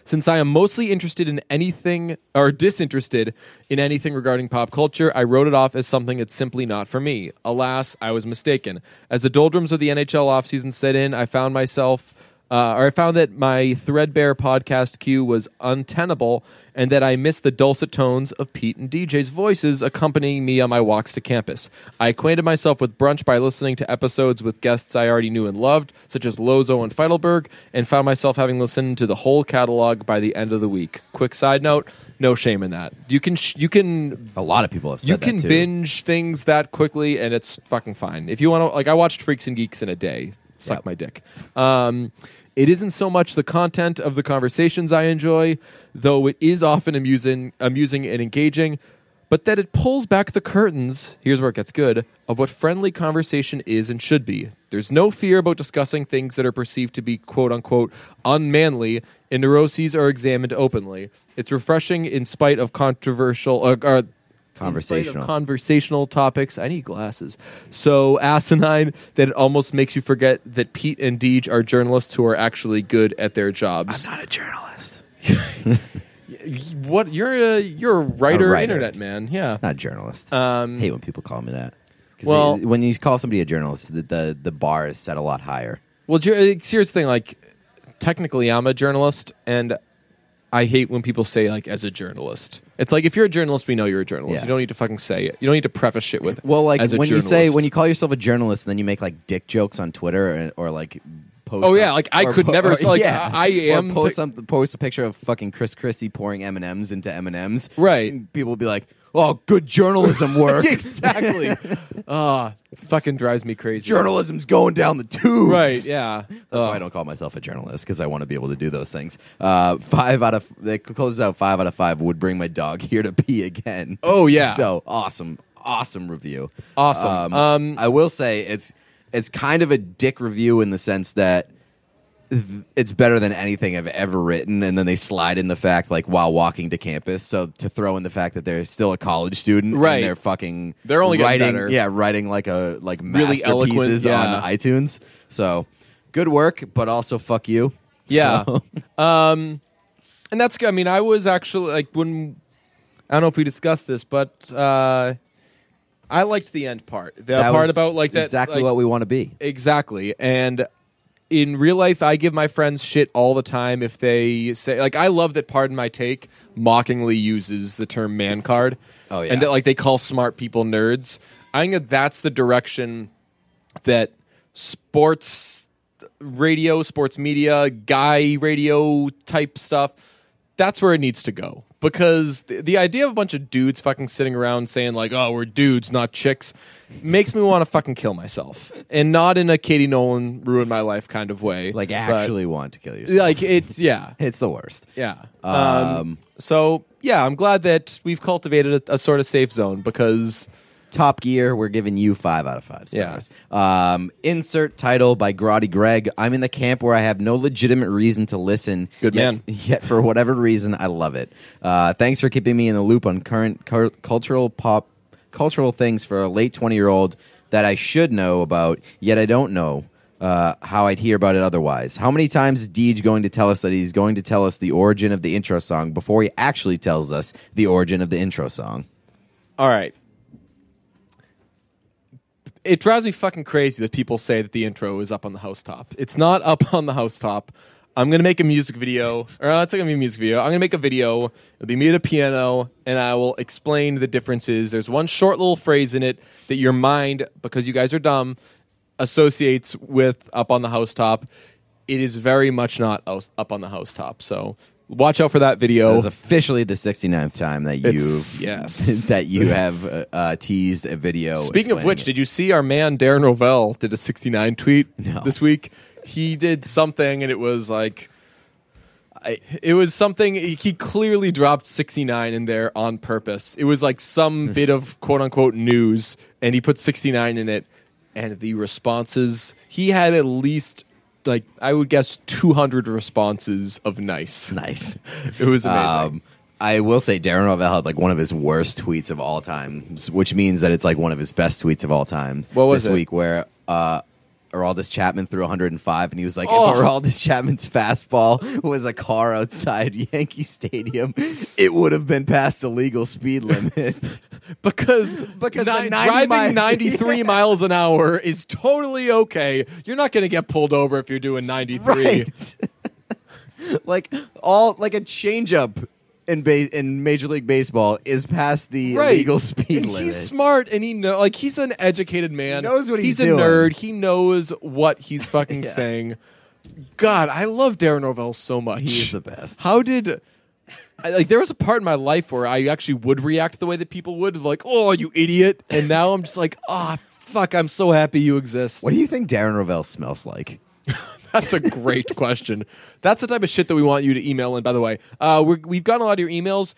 since I am mostly interested in anything or disinterested in anything regarding pop culture, I wrote it off as something that's simply not for me. Alas, I was mistaken. As the doldrums of the NHL offseason set in, I found myself, uh, or I found that my threadbare podcast queue was untenable and that I missed the dulcet tones of Pete and DJ's voices accompanying me on my walks to campus. I acquainted myself with brunch by listening to episodes with guests I already knew and loved, such as Lozo and Feidelberg, and found myself having listened to the whole catalog by the end of the week. Quick side note: no shame in that. You can sh- you can A lot of people have said you can binge things that quickly, and it's fucking fine. If you want to, like, I watched Freaks and Geeks in a day. Suck Yep. my dick. Um, it isn't so much the content of the conversations I enjoy, though it is often amusing, amusing and engaging, but that it pulls back the curtains. Here's where it gets good of what friendly conversation is and should be. There's no fear about discussing things that are perceived to be quote unquote unmanly, and neuroses are examined openly. It's refreshing in spite of controversial uh, Conversational. conversational topics. I need glasses. So asinine that it almost makes you forget that Pete and Deej are journalists who are actually good at their jobs. I'm not a journalist. what you're a you're a writer, writer. internet man. Yeah. Not a journalist. Um, hate when people call me that. well- they- when you call somebody a journalist, the, the the bar is set a lot higher. Well, uh, the thing. Like, technically, I'm a journalist, and I hate when people say like as a journalist. It's like if you're a journalist, we know you're a journalist. Yeah. You don't need to fucking say it. You don't need to preface shit with. Well, like when you say when you call yourself a journalist, then you make like dick jokes on Twitter or, or like post. Oh, yeah, like, I could po- never or- like, yeah. I- I am Or post t- some post a picture of fucking Chris Christie pouring M and M's into M and M's. Right. People will be like, "Oh, good journalism work. exactly. Ah, it fucking drives me crazy. Journalism's going down the tubes." Right? Yeah. That's why I don't call myself a journalist because I want to be able to do those things. Uh, five out of they closes out five out of five would bring my dog here to pee again. Oh, yeah. so awesome, awesome review. Awesome. Um, I will say it's it's kind of a dick review in the sense that th- it's better than anything I've ever written, and then they slide in the fact like while walking to campus. So to throw in the fact that they're still a college student, Right. And they're fucking They're only writing, better. yeah, writing like a like Really eloquent, masterpieces yeah. on iTunes. So good work, but also fuck you. Yeah. So- Um, and that's good. I mean, I was actually like when I don't know if we discussed this, but uh, I liked the end part. The that part about like that exactly like- what we want to be. Exactly. And in real life, I give my friends shit all the time if they say, like, I love that Pardon My Take mockingly uses the term man card. Oh, yeah. And that, like, they call smart people nerds. I think that that's the direction that sports radio, sports media, guy radio type stuff, that's where it needs to go because the, the idea of a bunch of dudes fucking sitting around saying like, "Oh, we're dudes, not chicks," makes me want to fucking kill myself, and not in a Katie Nolan ruin my life kind of way. Like actually want to kill yourself. like it's yeah, it's the worst. yeah. Um, Um, so yeah, I'm glad that we've cultivated a, a sort of safe zone because Top Gear, we're giving you five out of five stars. Um, insert title by Grotty Greg. I'm in the camp where I have no legitimate reason to listen. Good yet, man. Yet for whatever reason, I love it. Uh, thanks for keeping me in the loop on current cur- cultural pop cultural things for a late 20 year old that I should know about, yet I don't know. Uh, how I'd hear about it otherwise. How many times is Deej going to tell us that he's going to tell us the origin of the intro song before he actually tells us the origin of the intro song? All right. It drives me fucking crazy that people say that the intro is up on the housetop. It's not up on the housetop. I'm gonna make a music video, or uh, it's not gonna be a music video. I'm gonna make a video. It'll be me at a piano, and I will explain the differences. There's one short little phrase in it that your mind, because you guys are dumb, associates with up on the housetop. It is very much not up on the housetop. So watch out for that video. It's officially the 69th time that you've yes. that you have uh, uh, teased a video. Speaking of explaining which, it. did you see our man Darren Rovell did a 69 tweet No. this week? He did something, and it was like, I, it was something. He clearly dropped 69 in there on purpose. It was like some bit of quote unquote news, and he put 69 in it, and the responses he had at least like I would guess 200 responses of nice. nice? It was amazing. Um, I will say Darren Rovell had like one of his worst tweets of all time, which means that it's like one of his best tweets of all time. What was this it? week? Where uh, Aroldis Chapman threw 105, and he was like, Oh. "If Aroldis Chapman's fastball was a car outside Yankee Stadium, it would have been past the legal speed limits." because Because ni- 90 driving mile- 93 miles an hour is totally okay. You're not going to get pulled over if you're doing 93. right? like all like a changeup in ba- in Major League Baseball is past the Right. legal speed And limit. He's smart and he know like he's an educated man. He knows what he's a doing. nerd. He knows what he's fucking Yeah. saying. God, I love Darren Rovell so much. He is the best. How did I, like there was a part in my life where I actually would react the way that people would, like, "Oh, you idiot!" And now I'm just like, "Ah, fuck! I'm so happy you exist." What do you think Darren Rovell smells like? That's a great question. That's the type of shit that we want you to email in. By the way, uh, we're, we've gotten a lot of your emails.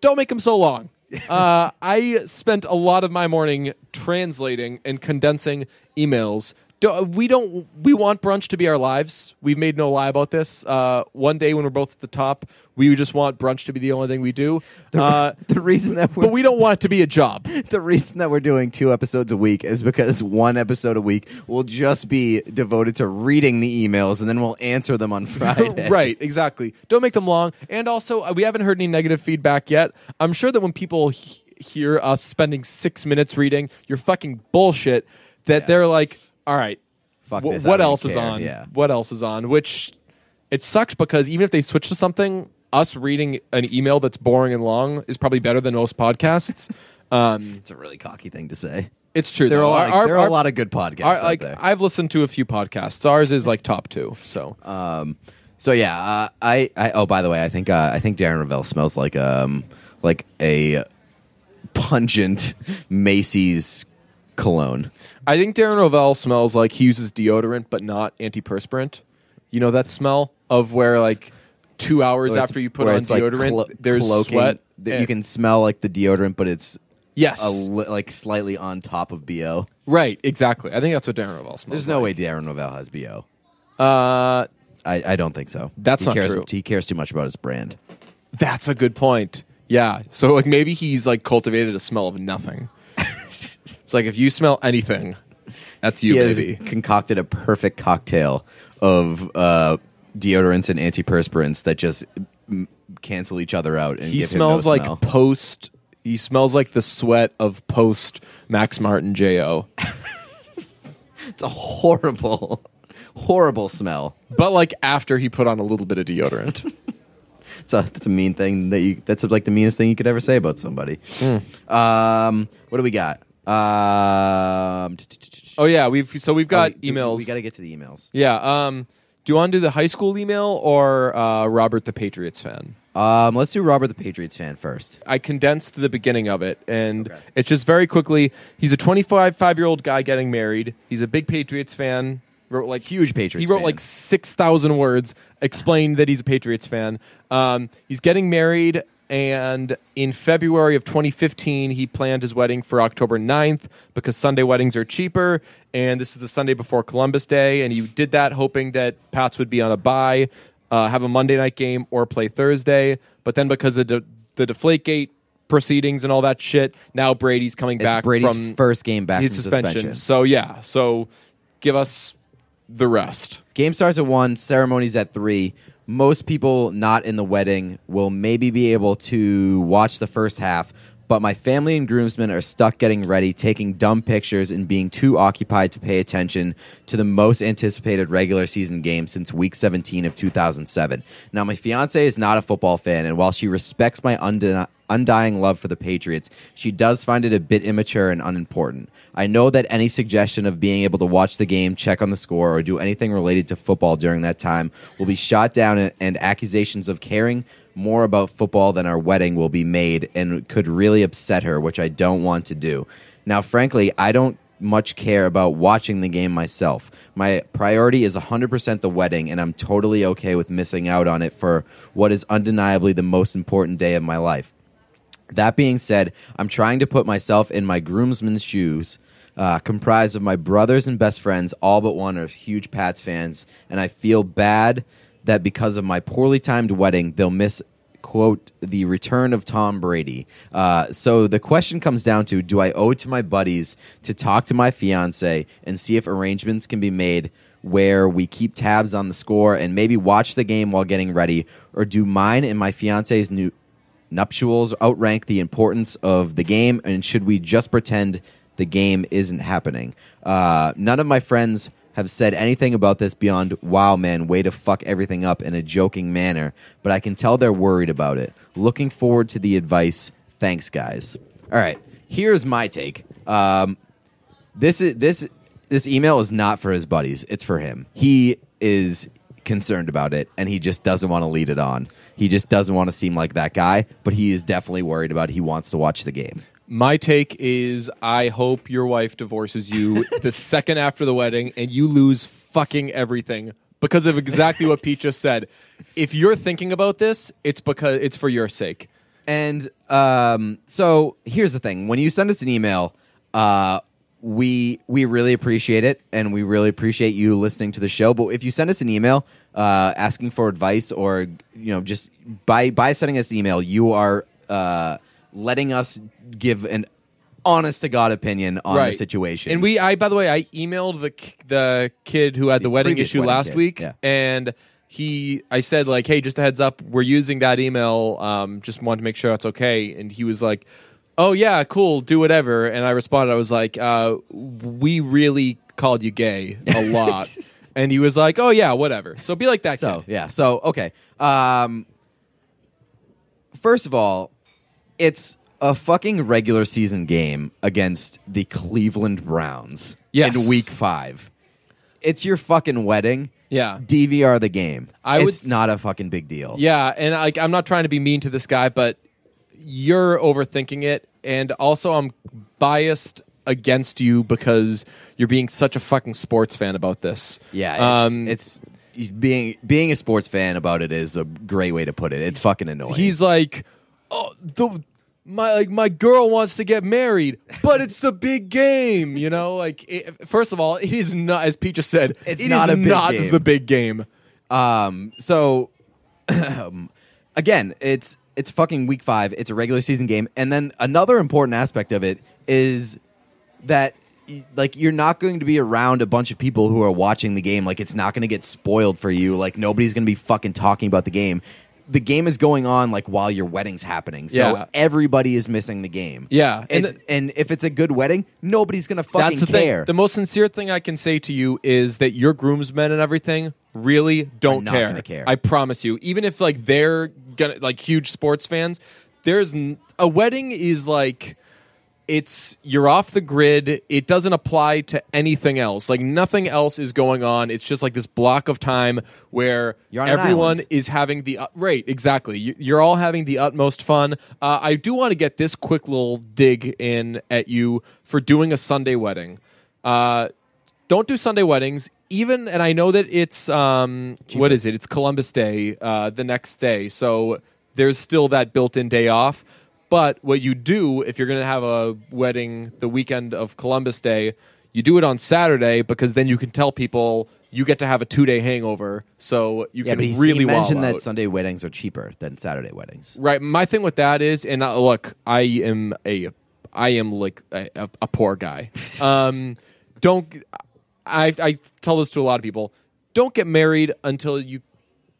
Don't make them so long. Uh, I spent a lot of my morning translating and condensing emails. Do, we don't. We want brunch to be our lives. We've made no lie about this. Uh, one day when we're both at the top, we just want brunch to be the only thing we do. Uh, The reason that we're, but we don't want it to be a job. the reason that we're doing two episodes a week is because one episode a week will just be devoted to reading the emails and then we'll answer them on Friday. right, exactly. Don't make them long. And also, uh, we haven't heard any negative feedback yet. I'm sure that when people he- hear us spending six minutes reading your fucking bullshit, that Yeah. they're like, all right, Fuck wh- this, I what don't else is care." on? Yeah. What else is on? Which it sucks because even if they switch to something, us reading an email that's boring and long is probably better than most podcasts. um, It's a really cocky thing to say. it's true. There are, though. a lot, Our- of, there our- are a lot of good podcasts our- out like there. I've listened to a few podcasts. Ours is like top two. So Um, so yeah, uh, I, I oh by the way, I think uh, I think Darren Rovell smells like um like a pungent Macy's cologne. I think Darren Rovell smells like he uses deodorant, but not antiperspirant. You know that smell of where like two hours Where it's- after you put where on it's, like, deodorant, clo- there's cloaking, sweat. that and- you can smell like the deodorant, but it's yes, a li- like slightly on top of bo. right, exactly. I think that's what Darren Rovell smells. There's no way. Darren Rovell has bo. Uh, I, I don't think so. That's he not cares, true. He cares too much about his brand. that's a good point. Yeah, so like maybe he's like cultivated a smell of nothing. it's like if you smell anything, that's you, he has baby. concocted a perfect cocktail of uh, deodorants and antiperspirants that just mm, cancel each other out. And He give him no smells like smell. post. He smells like the sweat of post Max Martin Jo. It's a horrible, horrible smell. But like after he put on a little bit of deodorant. It's a that's a mean thing that you. That's like the meanest thing you could ever say about somebody. Um, what do we got? Um, oh yeah, we've so we've got oh, emails. We got to get to the emails. yeah. Um, do you want to do the high school email or uh, Robert the Patriots fan? Um, let's do Robert the Patriots fan first. I condensed the beginning of it, and Okay. it's just very quickly. He's a 25 five year old guy getting married. He's a big Patriots fan. Wrote like Huge Patriots He wrote fan. like six thousand words explained that he's a Patriots fan. Um, he's getting married, and in February of 2015, he planned his wedding for October 9th because Sunday weddings are cheaper, and this is the Sunday before Columbus Day, and he did that hoping that Pats would be on a bye, uh, have a Monday night game, or play Thursday. But then because of the, the Deflategate proceedings and all that shit, now Brady's coming It's back Brady's from first game back his from suspension. suspension. So yeah, so give us the rest. Game starts at one, ceremonies at three. Most people not in the wedding will maybe be able to watch the first half, but my family and groomsmen are stuck getting ready, taking dumb pictures, and being too occupied to pay attention to the most anticipated regular season game since week 17 of 2007. Now, my fiance is not a football fan, and while she respects my undeni- undying love for the Patriots, she does find it a bit immature and unimportant. I know that any suggestion of being able to watch the game, check on the score, or do anything related to football during that time will be shot down, and- accusations of caring more about football than our wedding will be made and could really upset her, which I don't want to do. Now, frankly, I don't much care about watching the game myself. My priority is 100% the wedding, and I'm totally okay with missing out on it for what is undeniably the most important day of my life. That being said, I'm trying to put myself in my groomsman's shoes, uh, comprised of my brothers and best friends. All but one are huge Pats fans, and I feel bad that because of my poorly timed wedding, they'll miss quote the return of Tom Brady. Uh, so the question comes down to: Do I owe it to my buddies to talk to my fiance and see if arrangements can be made? Where we keep tabs on the score and maybe watch the game while getting ready, or do mine and my fiance's new nuptials outrank the importance of the game and should we just pretend the game isn't happening? Uh, none of my friends have said anything about this beyond wow man way to fuck everything up in a joking manner but i can tell they're worried about it. Looking forward to the advice. Thanks guys. All right here's my take. Um, this is this this email is not for his buddies. It's for him. He is concerned about it and he just doesn't want to lead it on he just doesn't want to seem like that guy but he is definitely worried about it. he wants to watch the game My take is I hope your wife divorces you the second after the wedding and you lose fucking everything because of exactly what Pete just said. If you're thinking about this, it's because it's for your sake. And um, so here's the thing: when you send us an email, uh, we we really appreciate it, and we really appreciate you listening to the show. But if you send us an email uh, asking for advice, or you know, just by by sending us an email, you are uh, letting us give an honest to god opinion on the situation. And we, I by the way, I emailed the k- the kid who had the, wedding previous issue wedding last kid, week, yeah. and he, I said like, hey, just a heads up, we're using that email. Um, just wanted to make sure that's okay. And he was like, oh yeah, cool, do whatever. And I responded, I was like, uh, we really called you gay a lot. and he was like, oh yeah, whatever. So be like that So kid. yeah. So okay. Um, first of all, it's a fucking regular season game against the Cleveland Browns Yes. in Week Five. It's your fucking wedding. Yeah. DVR the game. I would it's s- not a fucking big deal. Yeah, and like I'm not trying to be mean to this guy, but you're overthinking it, and also I'm biased against you because you're being such a fucking sports fan about this. Yeah. It's, um, it's being being a sports fan about it is a great way to put it. It's fucking annoying. he's like, oh, the my like my girl wants to get married, but it's the big game, you know. Like, it, first of all, it is not, as Pete just said, It's it not is big not the big game. Um. So, um, again, it's it's fucking week five. It's a regular season game, and then another important aspect of it is that like you're not going to be around a bunch of people who are watching the game. Like it's not going to get spoiled for you. Like nobody's going to be fucking talking about the game. The game is going on like while your wedding's happening, so Yeah. everybody is missing the game. Yeah, and and and if it's a good wedding, nobody's gonna fucking That's the care. thing. The most sincere thing I can say to you is that your groomsmen and everything really don't not care. gonna care. I promise you. Even if like they're gonna like huge sports fans, there's n- a wedding is like it's you're off the grid. It doesn't apply to anything else. Like nothing else is going on. It's just like this block of time where You're on an everyone is having the uh, right exactly. You- You're all having the utmost fun. Uh, I do want to get this quick little dig in at you for doing a Sunday wedding. Uh, don't do Sunday weddings. Even and I know that it's um, what is it? It's Columbus Day uh, the next day, so there's still that built-in day off. But what you do if you're going to have a wedding the weekend of Columbus Day, you do it on Saturday because then you can tell people you get to have a two-day hangover, so you Yeah, can but really he mentioned that out. Sunday weddings are cheaper than Saturday weddings. Right. My thing with that is, and uh, look, I am a, I am like a, a, a poor guy. Um, don't. I I tell this to a lot of people. Don't get married until you,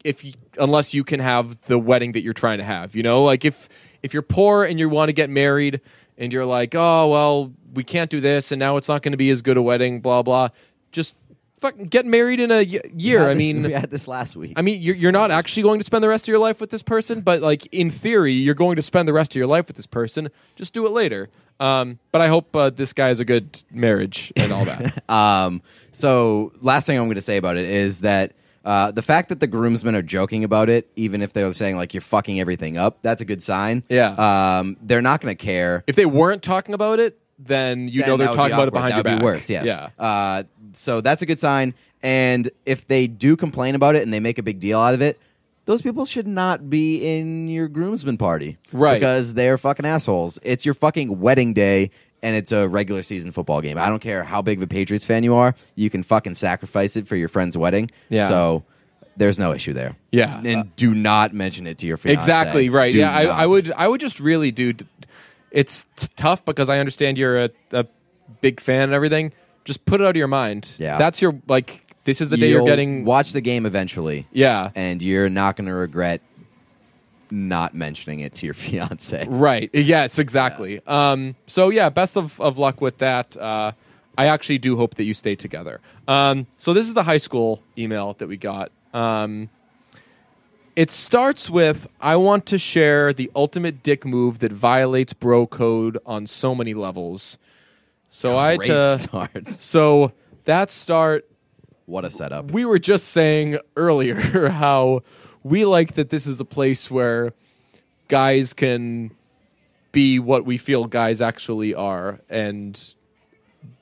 if you, unless you can have the wedding that you're trying to have. You know, like if if you're poor and you want to get married and you're like, oh well, we can't do this, and now it's not going to be as good a wedding. Blah blah. Just fucking get married in a y- year. I this- mean, we had this last week. I mean, you're, you're not actually going to spend the rest of your life with this person, but like in theory, you're going to spend the rest of your life with this person. Just do it later. Um, but I hope uh, this guy has a good marriage and all that. Um, so last thing I'm going to say about it is that uh, the fact that the groomsmen are joking about it, even if they're saying like you're fucking everything up, that's a good sign. Yeah. Um, they're not going to care. if they weren't talking about it, then you Then know they're that would talking about it awkward. behind that your would back. Be worse. Yes. Yeah. Uh, so that's a good sign. And if they do complain about it and they make a big deal out of it, those people should not be in your groomsmen party, Right. Because they're fucking assholes. It's your fucking wedding day. And it's a regular season football game. I don't care how big of a Patriots fan you are. You can fucking sacrifice it for your friend's wedding. Yeah. So there's no issue there. Yeah. And Uh, do not mention it to your fiance. Exactly right. Do yeah, I, I would. I would just really do. It's t- tough because I understand you're a, a big fan and everything. Just put it out of your mind. Yeah. That's your like. This is the day you're You'll getting. watch the game eventually. Yeah. and you're not going to regret not mentioning it to your fiance. Right. Yes, exactly. Um, so yeah, best of, of luck with that. Uh, I actually do hope that you stay together. Um, so this is the high school email that we got. Um, it starts with I want to share the ultimate dick move that violates bro code on so many levels. So I had to. start. So that start What a setup. we were just saying earlier how we like that this is a place where guys can be what we feel guys actually are and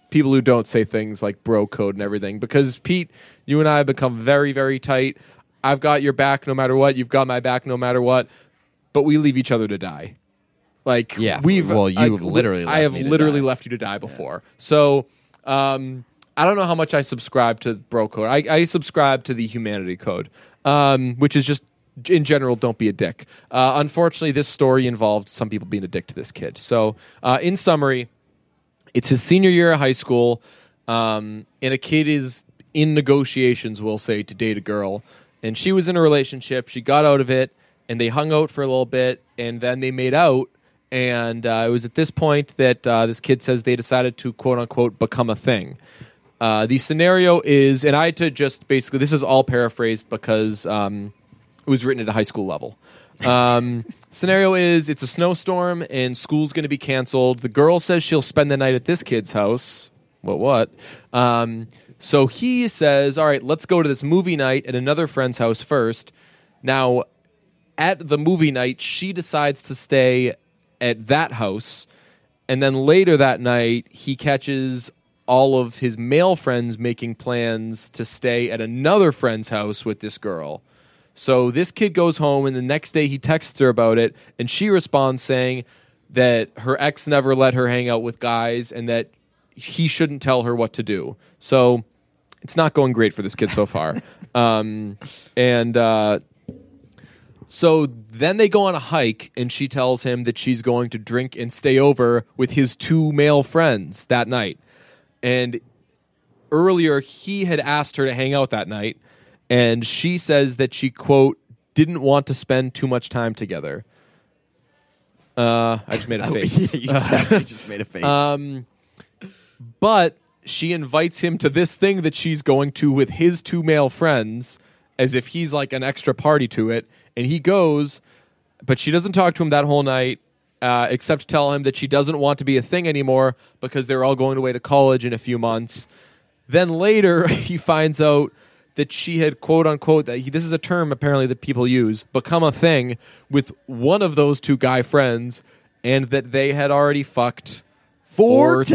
people who don't say things like bro code and everything. Because Pete you and I have become very very tight. I've got your back no matter what. You've got my back no matter what. But we leave each other to die. Like Yeah, we've well, you've like, literally I have literally die. left you to die before. So um, I don't know how much I subscribe to bro code. I, I subscribe to the humanity code, um, which is just in general, don't be a dick. Uh, unfortunately, this story involved some people being a dick to this kid. So uh, in summary, it's his senior year of high school, um, and a kid is in negotiations, we'll say, to date a girl. And she was in a relationship. She got out of it, and they hung out for a little bit, and then they made out. And uh, it was at this point that uh, this kid says they decided to quote unquote become a thing. Uh, the scenario is, and I had to just basically, this is all paraphrased because um, it was written at a high school level. Um, scenario is it's a snowstorm and school's going to be canceled. The girl says she'll spend the night at this kid's house. What, what? Um, so he says, All right, let's go to this movie night at another friend's house first. Now, at the movie night, she decides to stay at that house. And then later that night, he catches all of his male friends making plans to stay at another friend's house with this girl. So this kid goes home, and the next day he texts her about it, and she responds saying that her ex never let her hang out with guys and that he shouldn't tell her what to do. So it's not going great for this kid so far. um, and uh, so then they go on a hike, and she tells him that she's going to drink and stay over with his two male friends that night. And earlier, he had asked her to hang out that night, and she says that she, quote, didn't want to spend too much time together. Uh, I just made a face. you, just, just made a face. Um, but she invites him to this thing that she's going to with his two male friends as if he's like an extra party to it. And he goes, but she doesn't talk to him that whole night. Uh, except tell him that she doesn't want to be a thing anymore because they're all going away to college in a few months. Then later, he finds out that she had quote unquote that he, this is a term apparently that people use become a thing with one of those two guy friends, and that they had already fucked Four times.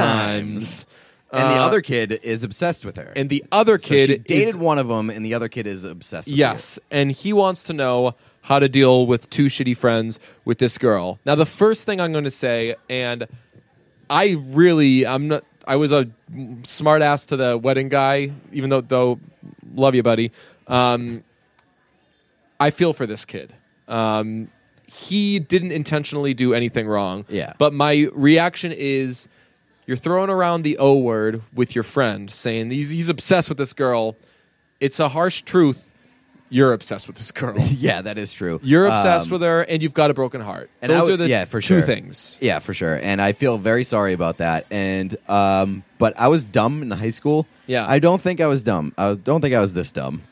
times. And the Uh, other kid is obsessed with her. and the other So kid she dated is- one of them, and the other kid is obsessed. with her. Yes, and he wants to know how to deal with two shitty friends with this girl. Now, the first thing I'm going to say, and I really, I'm not. I was a smart ass to the wedding guy, even though, though, love you, buddy. Um, I feel for this kid. Um, he didn't intentionally do anything wrong. Yeah. But my reaction is you're throwing around the O word with your friend, saying he's, he's obsessed with this girl. It's a harsh truth. You're obsessed with this girl. Yeah, that is true. You're obsessed Um, with her, and you've got a broken heart. and I Those would- are the yeah, for two sure. things. Yeah, for sure. And I feel very sorry about that. And um, but I was dumb in high school. Yeah. I don't think I was dumb. I don't think I was this dumb.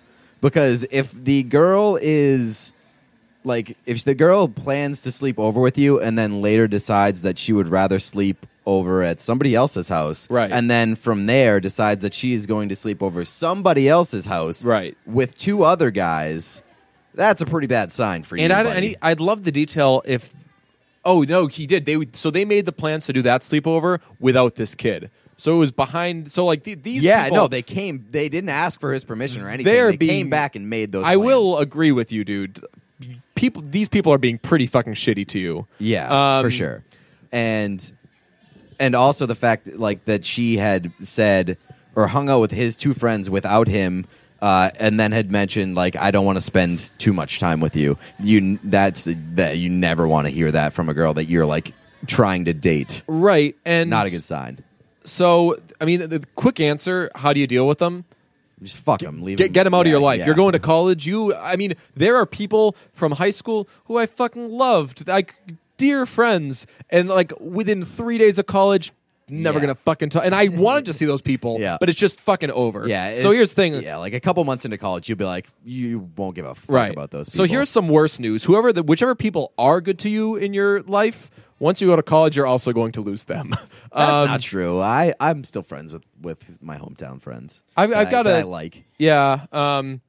Because if the girl is like if the girl plans to sleep over with you and then later decides that she would rather sleep over at somebody else's house Right. and then from there decides that she is going to sleep over somebody else's house Right. with two other guys that's a pretty bad sign for you And, I, buddy. and he- I'd love the detail if. Oh no, he did. They so they made the plans to do that sleepover without this kid. So it was behind. So like the, these. yeah, people, no, they came. They didn't ask for his permission or anything. They're they being- came back and made those. I will agree with you, dude. People, these people are being pretty fucking shitty to you. Yeah, Um, for sure. And and also the fact like that she had said or hung out with his two friends without him. Uh, and then had mentioned like I don't want to spend too much time with you. You that's that you never want to hear that from a girl that you're like trying to date. Right, and Not a good sign. So I mean, the, quick answer: How do you deal with them? Just fuck them. Leave Get, get them out of your life. yeah. You're going to college. You, I mean, there are people from high school who I fucking loved, like dear friends, and like within three days of college, never Yeah. gonna fucking talk. And I wanted to see those people, Yeah. but it's just fucking over. Yeah. So it's- here's the thing. Yeah, like a couple months into college, you'll be like, you won't give a fuck right about those. People. So here's some worse news. Whoever, the, whichever people are good to you in your life, once you go to college, you're also going to lose them. That's Um, not true. I I'm still friends with with my hometown friends. I've- that I've I- got that a- I like. Yeah. Um,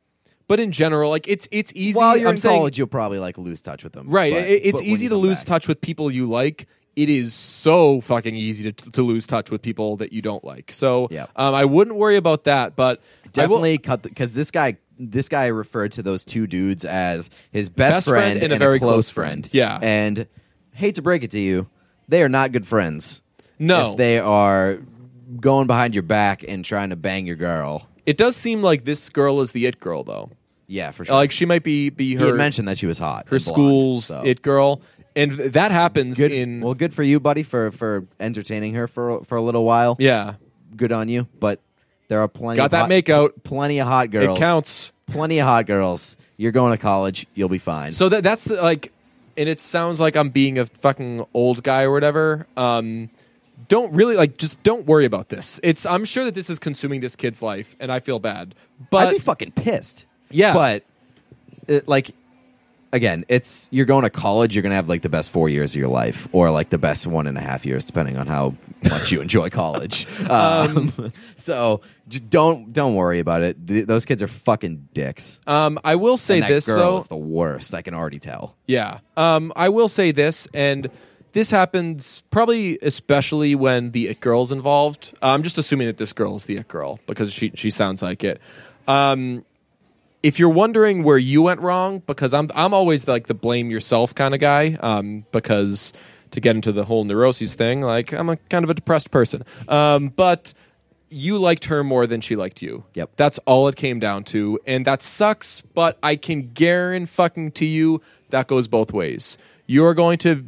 but in general, like it's it's easy. While you're I'm in saying- college, you'll probably like lose touch with them. Right. but- it- it's easy to lose back- touch with people you like. It is so fucking easy to, to lose touch with people that you don't like. So Yeah. um, I wouldn't worry about that. But I will- Definitely cut because this guy this guy referred to those two dudes as his best, Best friend and a very close friend. Yeah. and hate to break it to you, they are not good friends. No. if they are going behind your back and trying to bang your girl. It does seem like this girl is the it girl, though. Yeah, for sure. Like she might be be he her had mentioned that she was hot. her and blonde, school's so. it girl, and th- that happens Good. in well, good for you, buddy, for for entertaining her for for a little while. yeah. good on you. But there are plenty. Got of that hot, makeout. Plenty of hot girls. It counts. Plenty of hot girls. You're going to college. You'll be fine. So that that's like, and it sounds like I'm being a fucking old guy or whatever. Um, don't really like. Just don't worry about this. It's. I'm sure that this is consuming this kid's life, and I feel bad. But I'd be fucking pissed. Yeah. But it, like again, it's you're going to college. You're going to have like the best four years of your life, or like the best one and a half years, depending on how much you enjoy college. Um, so just don't don't worry about it. Th- those kids are fucking dicks. um, I will say and that this girl though. is the worst. I can already tell. Yeah. Um, I will say this, and this happens probably especially when the it girl's involved. Uh, I'm just assuming that this girl is the it girl because she she sounds like it. Um, if you're wondering where you went wrong, because I'm I'm always like the blame yourself kind of guy. Um, because to get into the whole neuroses thing, like I'm a kind of a depressed person. Um, but you liked her more than she liked you. Yep. That's all it came down to. And that sucks, but I can guarantee fucking to you that goes both ways. You're going to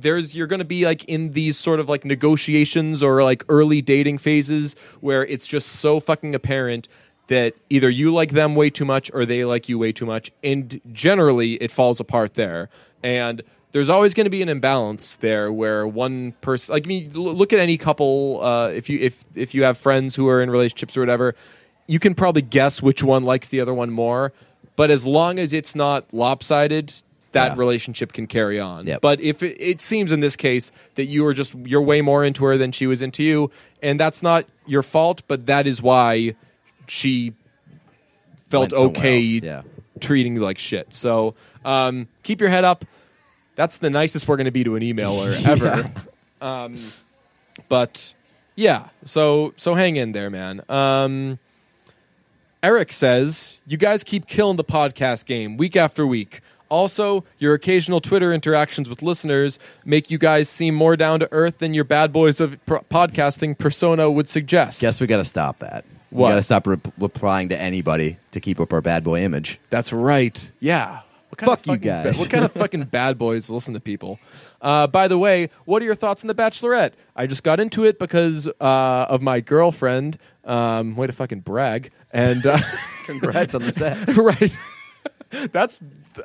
there's you're going to be like in these sort of like negotiations or like early dating phases where it's just so fucking apparent that either you like them way too much or they like you way too much and generally it falls apart there. And there's always going to be an imbalance there where one person like I mean look at any couple uh, if you if if you have friends who are in relationships or whatever you can probably guess which one likes the other one more but as long as it's not lopsided that Yeah. relationship can carry on. Yep. But if it, it seems in this case that you are just you're way more into her than she was into you, and that's not your fault, but that is why she felt okay yeah. treating you like shit. So um, keep your head up. That's the nicest we're going to be to an emailer ever. Um, but yeah, so so hang in there, man. Um, Eric says you guys keep killing the podcast game week after week. Also, your occasional Twitter interactions with listeners make you guys seem more down to earth than your bad boys of pro- podcasting persona would suggest. Guess we got to stop that. What? We got to stop re- replying to anybody to keep up our bad boy image. That's right. Yeah. What kind Fuck of you fucking ba- guys. what kind of fucking bad boys listen to people? Uh, by the way, what are your thoughts on The Bachelorette? I just got into it because uh, of my girlfriend. Um, way to fucking brag. And uh, Congrats on the set. right. That's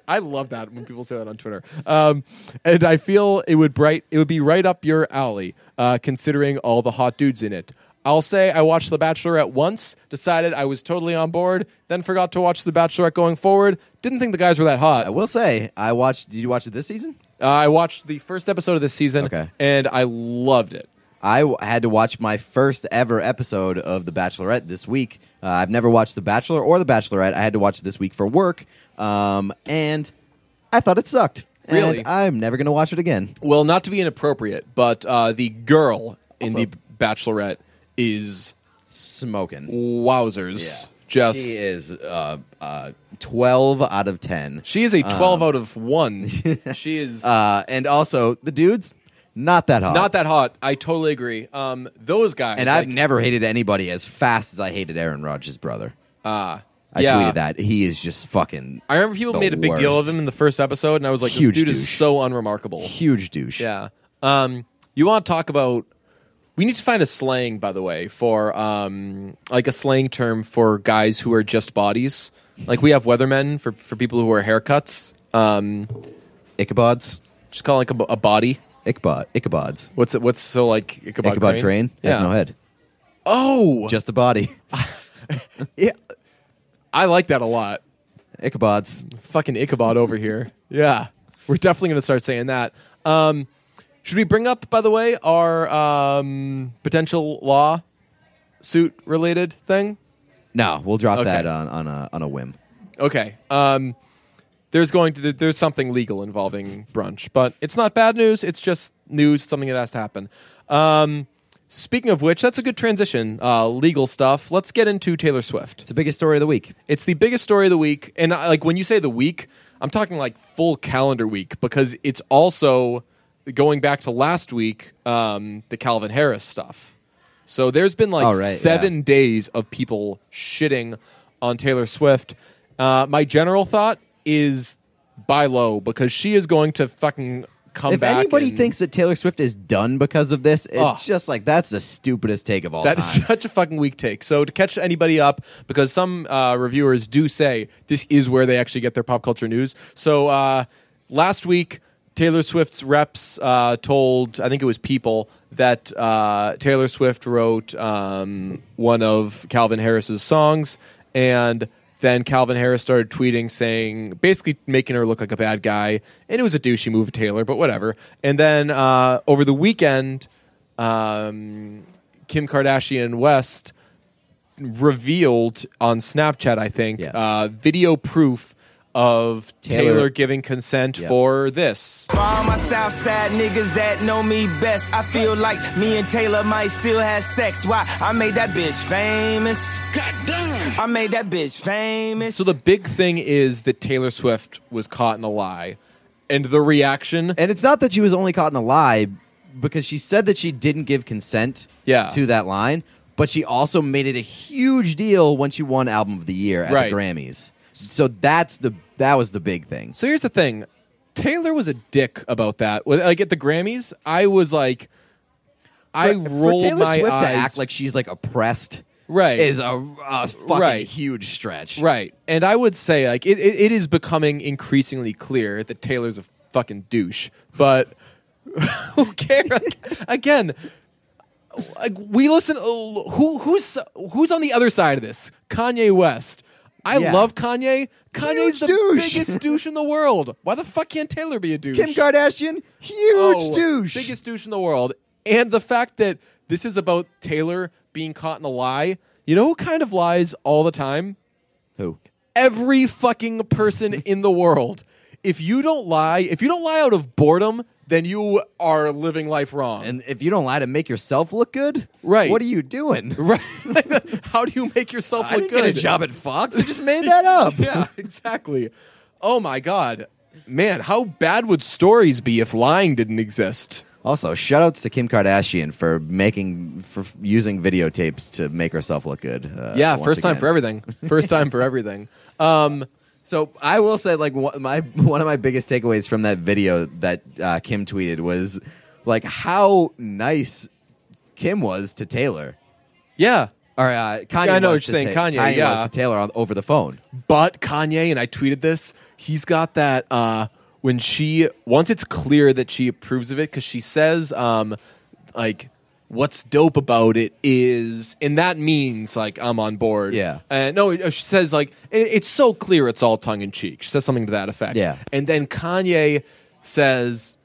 I love that when people say that on Twitter. Um, and I feel it would bright it would be right up your alley, uh, considering all the hot dudes in it. I'll say I watched The Bachelorette once, decided I was totally on board, then forgot to watch The Bachelorette going forward. Didn't think the guys were that hot. I will say, I watched. Did you watch it this season? Uh, I watched the first episode of this season, Okay. and I loved it. I w- had to watch my first ever episode of The Bachelorette this week. Uh, I've never watched The Bachelor or The Bachelorette. I had to watch it this week for work, um, and I thought it sucked. And Really? I'm never going to watch it again. Well, not to be inappropriate, but uh, the girl in the Bachelorette is Smoking. wowzers. Just she is uh, uh, 12 out of 10. She is a 12 out of 1. she is Uh, and also, the dudes, not that hot. not that hot. I totally agree. Um, those guys. And I've like, never hated anybody as fast as I hated Aaron Rodgers' brother. Uh, I yeah. tweeted that. He is just fucking I remember people made a big deal of him in the first episode, and I was like, Huge this dude is so unremarkable. huge douche. Yeah. Um, you want to talk about. We need to find a slang, by the way, for um, like a slang term for guys who are just bodies. Like we have weathermen for, for people who are haircuts. Um, Ichabods. just call it like a, a body. Ichabod. Ichabods. What's it? What's so like Ichabod, Ichabod Crane? Crane Yeah. has no head. Oh, Just a body. yeah. I like that a lot. Ichabods. Fucking Ichabod over here. Yeah, we're definitely gonna start saying that. Um, should we bring up, by the way, our um, potential law suit related thing? No, we'll drop Okay. that on, on a on a whim. Okay. Um, there's going to there's something legal involving brunch, but it's not bad news. It's just news, something that has to happen. Um, speaking of which, that's a good transition. Uh, legal stuff. Let's get into Taylor Swift. It's the biggest story of the week. It's the biggest story of the week, and uh, like when you say the week, I'm talking like full calendar week because it's also going back to last week, um, the Calvin Harris stuff. So there's been like Oh, right, seven yeah. days of people shitting on Taylor Swift. Uh, my general thought is buy low because she is going to fucking come if back. If anybody and- thinks that Taylor Swift is done because of this, it's Ugh. just like that's the stupidest take of all That time. is such a fucking weak take. So to catch anybody up, because some uh, reviewers do say this is where they actually get their pop culture news. So uh, last week, Taylor Swift's reps uh, told, I think it was People, that uh, Taylor Swift wrote um, one of Calvin Harris's songs, and then Calvin Harris started tweeting saying, basically making her look like a bad guy, and it was a douchey move of Taylor, but whatever. And then uh, over the weekend, um, Kim Kardashian West revealed on Snapchat, I think, Yes. uh, video proof of Taylor, Taylor- giving consent Yep. for this. For all my Southside niggas that know me best, I feel like me and Taylor might still have sex. Why? I made that bitch famous. God damn. I made that bitch famous. So the big thing is that Taylor Swift was caught in a lie, and the reaction. and it's not that she was only caught in a lie because she said that she didn't give consent Yeah. to that line, but she also made it a huge deal when she won Album of the Year at Right. the Grammys. So that's the that was the big thing. So here's the thing: Taylor was a dick about that. With- Like at the Grammys, I was like, I For- for rolled Taylor my Swift eyes. to act like she's like oppressed right is a, a fucking Right. huge stretch. Right. And I would say like it, it, it is becoming increasingly clear that Taylor's a fucking douche. But who cares? Again, like we listen uh, who who's who's on the other side of this? Kanye West. I Yeah. love Kanye. Kanye's Huge the douche. biggest douche in the world. Why the fuck can't Taylor be a douche? Kim Kardashian, huge Oh, douche. biggest douche in the world. And the fact that this is about Taylor being caught in a lie. You know who kind of lies all the time? Who? Every fucking person in the world. If you don't lie, if you don't lie out of boredom, then you are living life wrong. And if you don't lie to make yourself look good, Right. What are you doing? right? How do you make yourself I look didn't good? get a job at Fox. I just made that up. yeah, exactly. Oh my god. Man, how bad would stories be if lying didn't exist? Also, shout outs to Kim Kardashian for making for using videotapes to make herself look good. Uh, Yeah, first time for everything. First time for everything. Um, So I will say, like, my one of my biggest takeaways from that video that uh, Kim tweeted was like how nice Kim was to Taylor, yeah, or uh, Kanye. I know what you're saying, Ta- Kanye, yeah. was to Taylor on, over the phone. but Kanye and I tweeted this. He's got that uh, when she once it's clear that she approves of it because she says um, like what's dope about it is and that means like I'm on board. Yeah. And no, she says like it, it's so clear it's all tongue in cheek. She says something to that effect. Yeah. And then Kanye says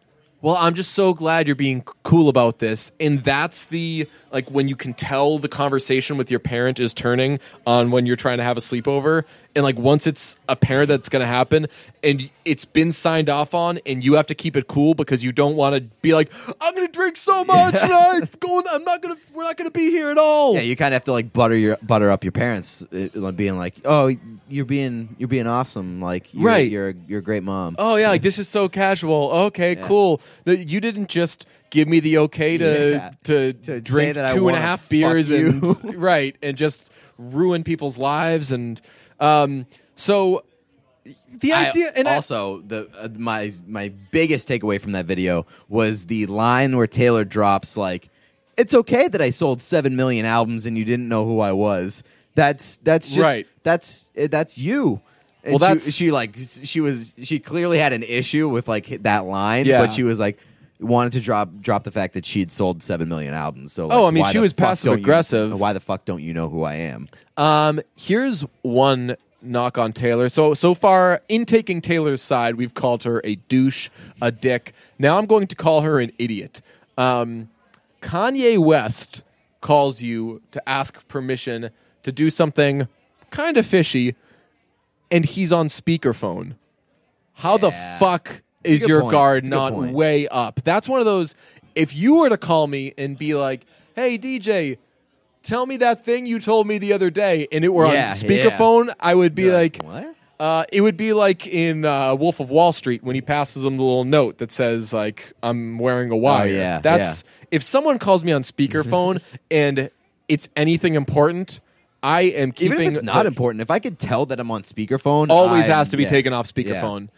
well, I'm just so glad you're being c- cool about this. And that's the like when you can tell the conversation with your parent is turning on when you're trying to have a sleepover. And like once it's apparent that's going to happen and it's been signed off on and you have to keep it cool because you don't want to be like I'm going to drink so much and I'm going I'm not going to we're not going to be here at all. Yeah, you kind of have to like butter your butter up your parents, uh, being like, "Oh, you're being you're being awesome. Like, you're, Right. You're you're a great mom." Oh yeah, like this is so casual. Okay, Yeah. cool. You didn't just give me the okay to Yeah. to, To drink two and a half beers and right and just ruin people's lives and um so the I- idea and I- also the uh, my my biggest takeaway from that video was the line where Taylor drops like, "It's okay that I sold seven million albums and you didn't know who I was." That's that's just Right. that's uh, that's you. And Well, she- that's- she, like she was she clearly had an issue with like that line, Yeah. but she was like wanted to drop drop the fact that she'd sold seven million albums. So Oh, I mean, why she was passive don't you- aggressive. why the fuck don't you know who I am? Um, here's one knock on Taylor. So so far, in taking Taylor's side, we've called her a douche, a dick. Now I'm going to call her an idiot. Um, Kanye West calls you to ask permission to do something kind of fishy, and he's on speakerphone. How the fuck is your point. guard not point. way up? That's one of those. If you were to call me and be like, "Hey DJ, tell me that thing you told me the other day," and it were Yeah, on speakerphone, I would be like, what? uh, it would be like in uh, Wolf of Wall Street when he passes him the little note that says like I'm wearing a wire. Oh, yeah, That's if someone calls me on speakerphone and it's anything important, I am keeping Even if it's not the- important, if I could tell that I'm on speakerphone, always I'm- has to be yeah. taken off speakerphone.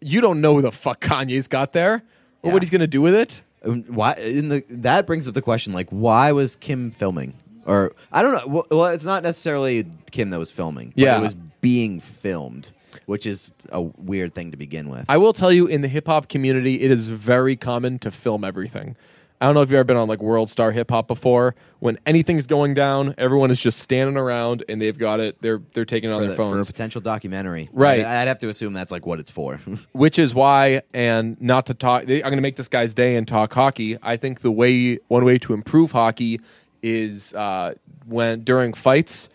You don't know who the fuck Kanye's got there or Yeah. what he's going to do with it. Um, Why? In the that brings up the question: like, why was Kim filming? Or I don't know. Well, well, it's not necessarily Kim that was filming. But Yeah. it was being filmed, which is a weird thing to begin with. I will tell you, in the hip hop community, it is very common to film everything. I don't know if you've ever been on like World Star Hip Hop before. When anything's going down, everyone is just standing around and they've got it. They're they're taking it on for, their the- for a potential documentary, Right. I'd, I'd have to assume that's like what it's for. which is why. And not to talk, I'm going to make this guy's day and talk hockey. I think the way one way to improve hockey is uh, when during fights.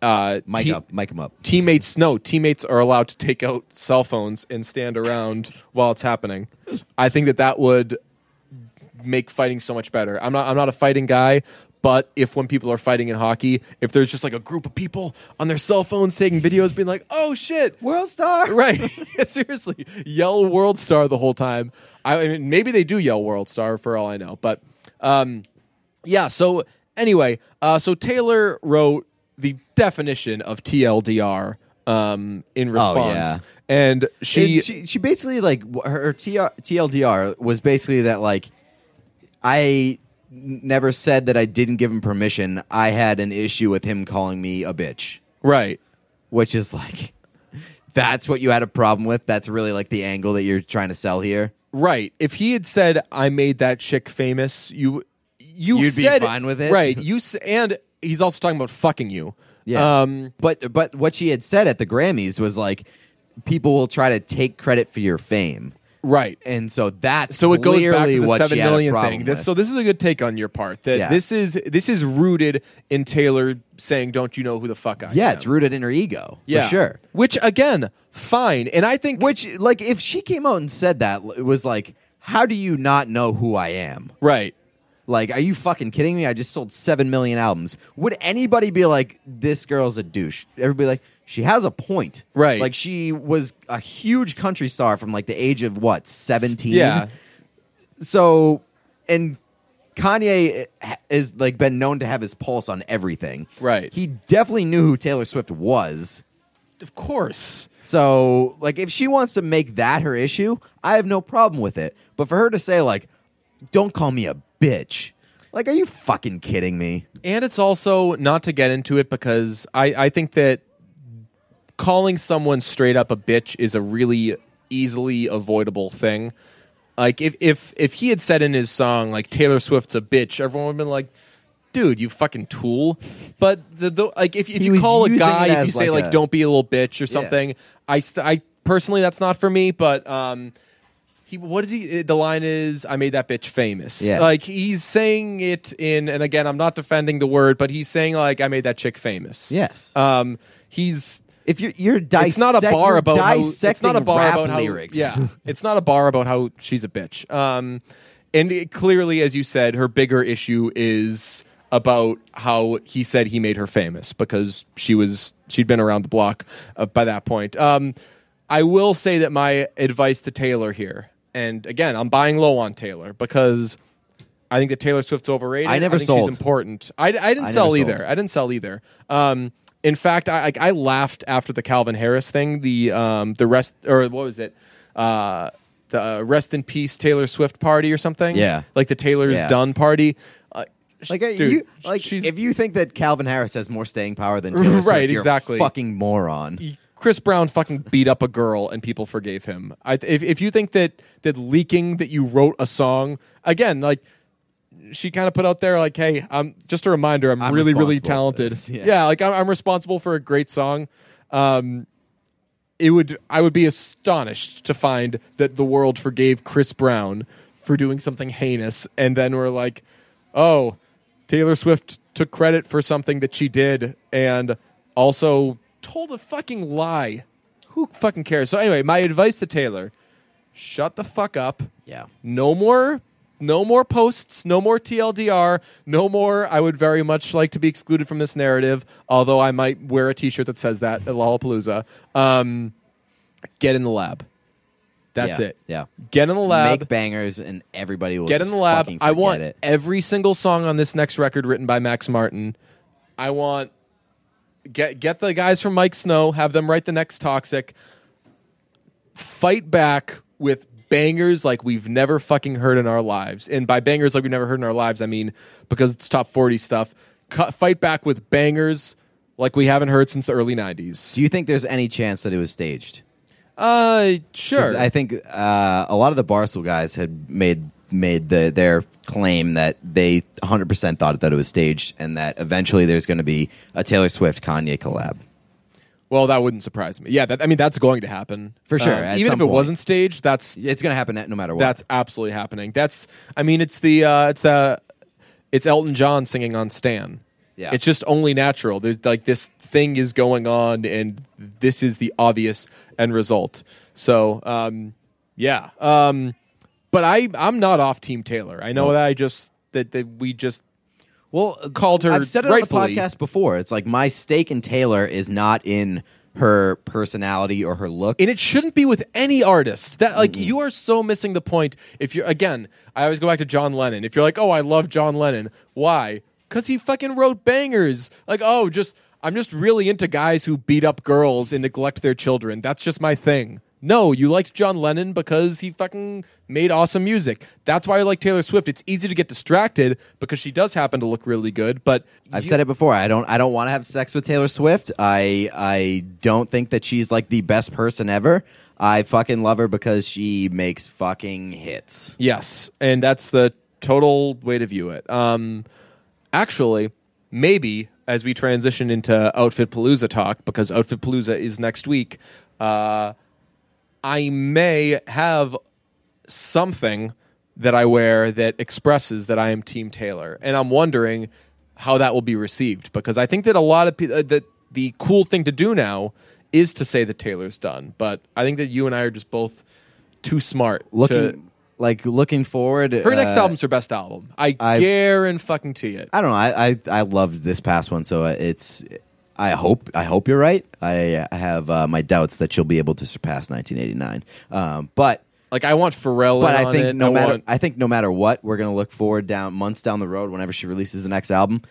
Uh, Mic te- up, mic him up. teammates no teammates are allowed to take out cell phones and stand around while it's happening. I think that that would make fighting so much better. I'm not i'm not a fighting guy but if when people are fighting in hockey if there's just like a group of people on their cell phones taking videos being like oh shit. World Star, right. Seriously. Yell world star the whole time. I, I mean maybe they do yell world star for all i know but um yeah so anyway uh so taylor wrote the definition of tldr um in response Oh, yeah. and she, And she she basically like her TR, TLDR was basically that like I never said that I didn't give him permission. I had an issue with him calling me a bitch. right which is like that's what you had a problem with that's really like the angle that you're trying to sell here Right. If he had said, "I made that chick famous," you you You'd be said fine with it? right? You s- and he's also talking about fucking you. Yeah. Um, but but what she had said at the Grammys was like, people will try to take credit for your fame, right. and so that's so it goes back to the what seven she had a million problem thing. This, with. so this is a good take on your part. That Yeah. this is this is rooted in Taylor saying, "Don't you know who the fuck I am? yeah, am?" it's rooted in her ego, yeah, for sure. Which again, fine. And I think Which, like, if she came out and said that, it was like, how do you not know who I am? right. Like, are you fucking kidding me? I just sold seven million albums. Would anybody be like, this girl's a douche? Everybody like, she has a point, Right. Like, she was a huge country star from like the age of what seventeen. Yeah. So, and Kanye is like been known to have his pulse on everything. Right. He definitely knew who Taylor Swift was. Of course. So, like, if she wants to make that her issue, I have no problem with it. But for her to say, like, don't call me a bitch, like, are you fucking kidding me? And it's also not to get into it because I, I think that calling someone straight up a bitch is a really easily avoidable thing. Like if if if he had said in his song like Taylor Swift's a bitch, everyone would have been like, "Dude, you fucking tool." But the, the like if if He you was call a using guy, it if as you say like like, a- "Don't be a little bitch" or something, I st- I personally that's not for me. But um, he what is he? The line is, "I made that bitch famous." Yeah. Like he's saying it in, and again, I'm not defending the word, but he's saying like, "I made that chick famous." Yes. Um, he's If you're you're dissect, it's not a bar about how it's not a bar about how lyrics. yeah it's not a bar about how she's a bitch um and it, clearly as you said her bigger issue is about how he said he made her famous because she was she'd been around the block uh, by that point um i will say that my advice to taylor here and again i'm buying low on taylor because I think that Taylor Swift's overrated. I never think sold. She's important. I, I didn't I sell either. sold. I didn't sell either. Um, in fact, I, I I laughed after the Calvin Harris thing. The um, the rest or what was it? Uh, the uh, rest in peace Taylor Swift party or something. Yeah. like the Taylor's Yeah. done party. Uh, Like, uh, dude, you, like she's if you think that Calvin Harris has more staying power than Taylor Swift, Right, you're a exactly. fucking moron. Chris Brown fucking beat up a girl and people forgave him. I, if if you think that that leaking that you wrote a song again, like she kind of put out there, like, hey, I'm just a reminder, I'm, I'm really really talented. Yeah. yeah. like I'm, I'm responsible for a great song. Um, it would I would be astonished to find that the world forgave Chris Brown for doing something heinous, and then we're like, oh, Taylor Swift took credit for something that she did, and also told a fucking lie. Who fucking cares? So anyway, my advice to Taylor: shut the fuck up. Yeah. No more. No more posts, no more TLDR, no more. I would very much like to be excluded from this narrative, although I might wear a T-shirt that says that at Lollapalooza. Um, get in the lab. That's Yeah, it. yeah. Get in the lab. Make bangers and everybody will get in the lab. I want it. every single song on this next record written by Max Martin. I want get get the guys from Miike Snow, have them write the next Toxic. Fight back with bangers like we've never fucking heard in our lives. And by bangers like we've never heard in our lives, I mean because it's top 40 stuff. Cut, fight back with bangers like we haven't heard since the early 90s. Do you think there's any chance that it was staged? Uh sure. I think uh, a lot of the Barstool guys had made made the, their claim that they 100% thought that it was staged and that eventually there's going to be a Taylor Swift Kanye collab. well, that wouldn't surprise me. Yeah, that, I mean that's going to happen. For sure, Um, even if it point. wasn't staged, that's It's going to happen no matter what. That's absolutely happening. That's I mean it's the uh it's the it's Elton John singing on Stan. Yeah. It's just only natural. There's like this thing is going on and this is the obvious end result. So, um yeah. Um but I I'm not off team Taylor. I know No. that I just that, that we just well called her I've said it rightfully. on the podcast before. It's like my stake in Taylor is not in her personality or her looks. And it shouldn't be with any artist. That like you are so missing the point. If you're again, I always go back to John Lennon. If you're like, oh, I love John Lennon, why? Because he fucking wrote bangers. Like, oh, just I'm just really into guys who beat up girls and neglect their children. That's just my thing. No, you liked John Lennon because he fucking made awesome music. That's why I like Taylor Swift. It's easy to get distracted because she does happen to look really good, but I've you- said it before. I don't. I don't want to have sex with Taylor Swift. I. I don't think that she's like the best person ever. I fucking love her because she makes fucking hits. Yes, and that's the total way to view it. Um, actually, maybe as we transition into Outfit Palooza talk, because Outfit Palooza is next week, uh, I may have something that I wear that expresses that I am Team Taylor, and I'm wondering how that will be received because I think that a lot of people that the cool thing to do now is to say that Taylor's done, but I think that you and I are just both too smart. Looking to, like looking forward. her next uh, album's her best album. I, I- guarantee fucking it. I don't know. I, I I loved this past one, so it's. I hope I hope you're right. I, I have uh, my doubts that she'll be able to surpass 1989. Um, but Like I want Pharrell. but in I on think it. no I matter want- I think no matter what, we're gonna look forward down months down the road whenever she releases the next album.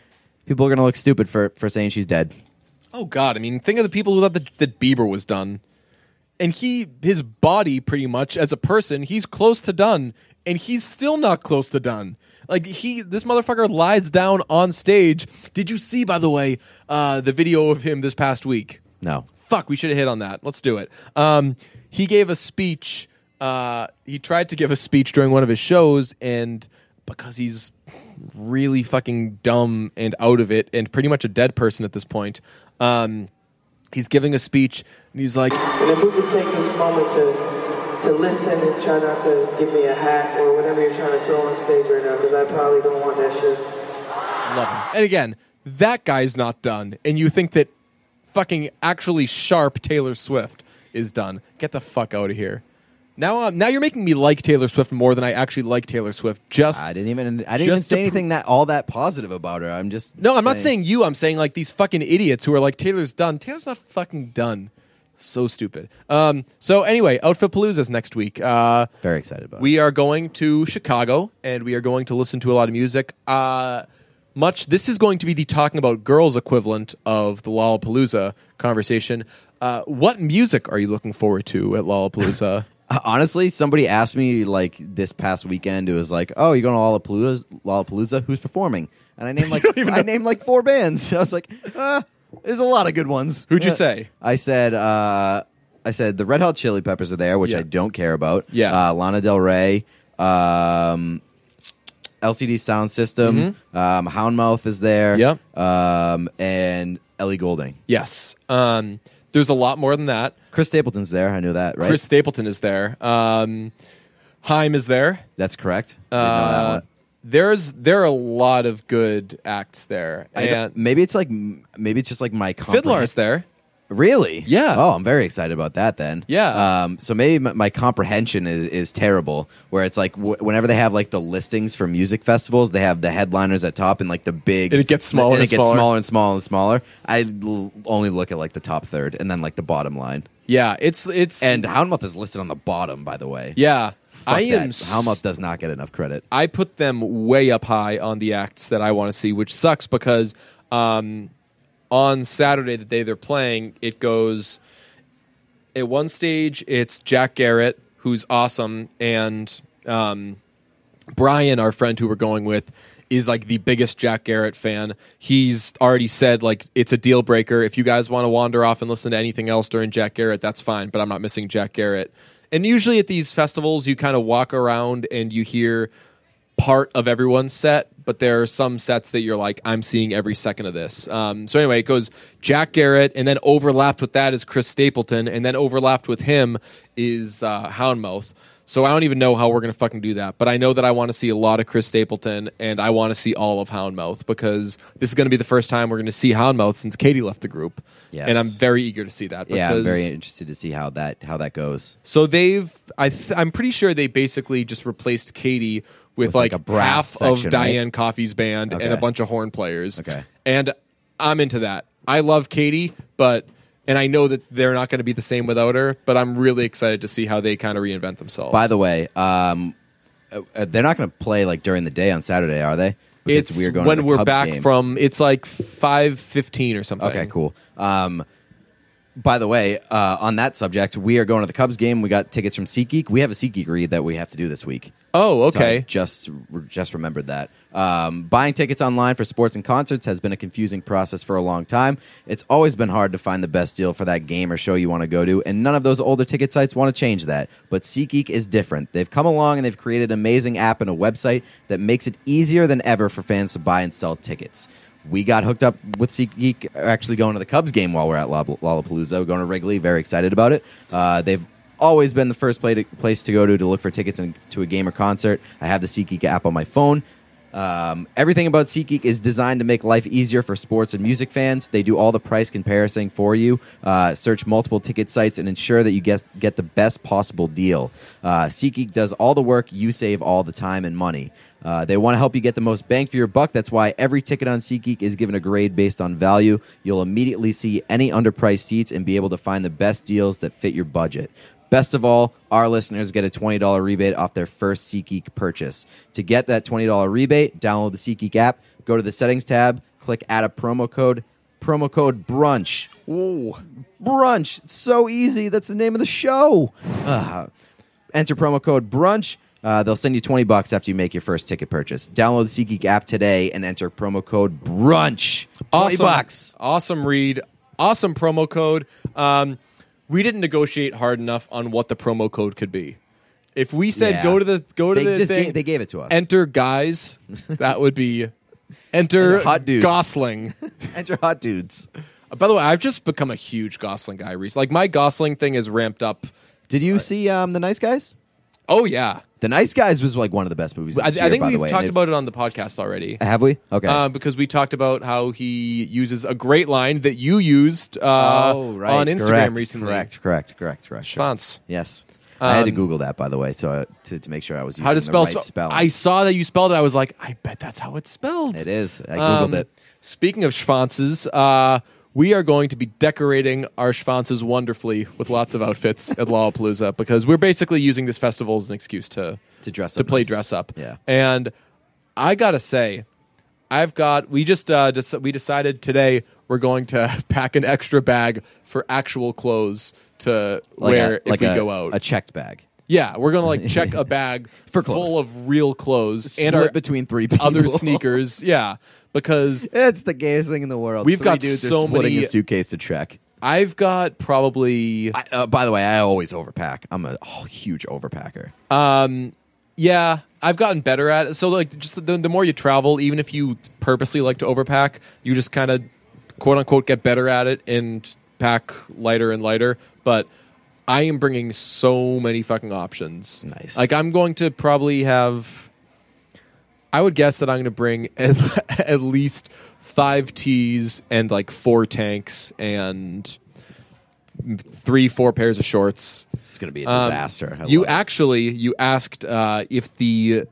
People are gonna look stupid for for saying she's dead. Oh God! I mean, think of the people who thought that, that Bieber was done, and he, his body, pretty much as a person, he's close to done, and he's still not close to done. Like he, this motherfucker lies down on stage. Did you see, by the way, uh, the video of him this past week? No, Fuck, we should have hit on that. Let's do it. Um, he gave a speech. Uh, he tried to give a speech during one of his shows, and because he's really fucking dumb and out of it, and pretty much a dead person at this point, um, he's giving a speech, and he's like, And if we could take this moment to to listen and try not to give me a hat or whatever you're trying to throw on stage right now, because I probably don't want that shit. Love him. And again, that guy's not done, and you think that fucking actually sharp Taylor Swift is done. Get the fuck out of here. Now, um, now you're making me like Taylor Swift more than I actually like Taylor Swift. Just I didn't even I didn't even Just say pr- anything that all that positive about her. I'm just no, I'm not saying you. I'm saying like these fucking idiots who are like Taylor's done. Taylor's not fucking done. So stupid. Um. So anyway, Outfit Palooza's next week. Uh, very excited about. it. we are going to Chicago and we are going to listen to a lot of music. Uh, much this is going to be the talking about girls equivalent of the Lollapalooza conversation. Uh, what music are you looking forward to at Lollapalooza? Honestly, somebody asked me like this past weekend. It was like, "Oh, you're going to Lollapalooza? Lollapalooza? Who's performing?" And I named like I named like four bands. I was like, uh, "There's a lot of good ones." Who'd you say? I said, uh, "I said the Red Hot Chili Peppers are there, which Yeah. I don't care about." Yeah. uh, Lana Del Rey, um, LCD Soundsystem, um, Houndmouth is there. Mm-hmm. Yep. um, and Ellie Goulding. yes. Um, there's a lot more than that. Chris Stapleton's there. I knew that, right? Chris Stapleton is there. Um, Haim is there. That's correct. I didn't know that Uh, one. There's there are a lot of good acts there. I don't- And maybe it's like maybe it's just like my Fiddler's comprehend- there. Really? Yeah. Oh, I'm very excited about that then. Yeah. Um, so maybe my, my comprehension is, is terrible. Where it's like w- whenever they have like the listings for music festivals, they have the headliners at top and like the big, And it gets smaller and and it gets smaller. smaller and smaller and smaller. I l- only look at like the top third and then like the bottom line. Yeah, it's it's And Houndmouth is listed on the bottom, by the way. yeah. I am that. s- Houndmouth does not get enough credit. I put them way up high on the acts that I want to see, which sucks because um, on Saturday, the day they're playing, it goes at one stage, it's Jack Garratt, who's awesome, and um, Brian, our friend who we're going with, is like the biggest Jack Garratt fan. He's already said like it's a deal breaker. If you guys want to wander off and listen to anything else during Jack Garratt, that's fine. But I'm not missing Jack Garratt. And usually at these festivals, you kind of walk around and you hear part of everyone's set, but there are some sets that you're like, I'm seeing every second of this. Um, so anyway, it goes Jack Garratt, and then overlapped with that is Chris Stapleton, and then overlapped with him is uh, Houndmouth. So I don't even know how we're gonna fucking do that, but I know that I want to see a lot of Chris Stapleton, and I want to see all of Houndmouth because this is gonna be the first time we're gonna see Houndmouth since Katie left the group, Yes. and I'm very eager to see that. Yeah, I'm very interested to see how that how that goes. so they've, I th- I'm pretty sure they basically just replaced Katie with, With, like, like, half section, of Diane Coffee's band and a bunch of horn players. Okay. and I'm into that. I love Katie, but and I know that they're not going to be the same without her. But I'm really excited to see how they kind of reinvent themselves. By the way, um, uh, they're not going to play like during the day on Saturday, are they? Because it's we're going when we're Cubs back game. from. It's like five fifteen or something. Okay, cool. Um, by the way, uh, on that subject, we are going to the Cubs game. We got tickets from SeatGeek. We have a SeatGeek read that we have to do this week. Oh, So I okay. just just remembered that. Um, buying tickets online for sports and concerts has been a confusing process for a long time. It's always been hard to find the best deal for that game or show you want to go to, and none of those older ticket sites want to change that. But SeatGeek is different. They've come along and they've created an amazing app and a website that makes it easier than ever for fans to buy and sell tickets. We got hooked up with SeatGeek. Actually, going to the Cubs game while we're at Lollapalooza. We're going to Wrigley. Very excited about it. Uh, they've always been the first to, place to go to to look for tickets to a game or concert. I have the SeatGeek app on my phone. Um, everything about SeatGeek is designed to make life easier for sports and music fans. They do all the price comparison for you, uh, search multiple ticket sites, and ensure that you get, get the best possible deal. Uh, SeatGeek does all the work, you save all the time and money. Uh, they want to help you get the most bang for your buck. That's why every ticket on SeatGeek is given a grade based on value. You'll immediately see any underpriced seats and be able to find the best deals that fit your budget. Best of all, our listeners get a $20 rebate off their first SeatGeek purchase. To get that $20 rebate, download the SeatGeek app, go to the settings tab, click add a promo code, promo code brunch. Ooh, brunch. It's so easy. That's the name of the show. Ah. enter promo code brunch. Uh, they'll send you 20 bucks after you make your first ticket purchase. Download the SeatGeek app today and enter promo code brunch. 20 awesome, bucks. Awesome read. Awesome promo code. Um, we didn't negotiate hard enough on what the promo code could be. If we said Yeah. go to the go to They the just thing, gave- they gave it to us. Enter guys. That would be enter Hot dudes. Gosling. enter hot dudes. Uh, By the way, I've just become a huge Gosling guy recently. Like my Gosling thing is ramped up. Did you see um, The Nice Guys? Oh yeah, The Nice Guys was like one of the best movies. I, I year, think we've way, talked about it on the podcast already. Have we? Okay. Uh, because we talked about how he uses a great line that you used uh, oh, right. on Instagram correct, recently. Correct. Correct. Correct. Correct. Schwanz. Yes. I had to Um, Google that, by the way, so uh, to, to make sure I was using How to spell? right so- spelling. I saw that you spelled it. I was like, I bet that's how it's spelled. It is. I googled Um, it. Speaking of schwanzes, uh, we are going to be decorating our schwanzes wonderfully with lots of outfits at Lollapalooza because we're basically using this festival as an excuse to To dress to play nice. dress up. Yeah. and I gotta say, I've got. We just uh, dec- we decided today we're going to pack an extra bag for actual clothes to Like wear a, if like we a, go out. a checked bag yeah, we're gonna like check a bag For clothes. full of real clothes and our between three people. other sneakers. Yeah, because It's the gayest thing in the world. We've Three got dudes so are splitting many- a suitcase to trek. I've got probably I, uh, by the way, I always overpack. I'm a oh, huge overpacker. um yeah, I've gotten better at it. So like just the, the more you travel, even if you purposely like to overpack, you just kind of quote unquote get better at it and pack lighter and lighter, but I am bringing so many fucking options. Nice. Like I'm going to probably have I would guess that I'm going to bring at, at least 5 tees and like 4 tanks and 3 4 pairs of shorts. It's gonna be a Um, disaster. I you love it. actually you asked uh, if the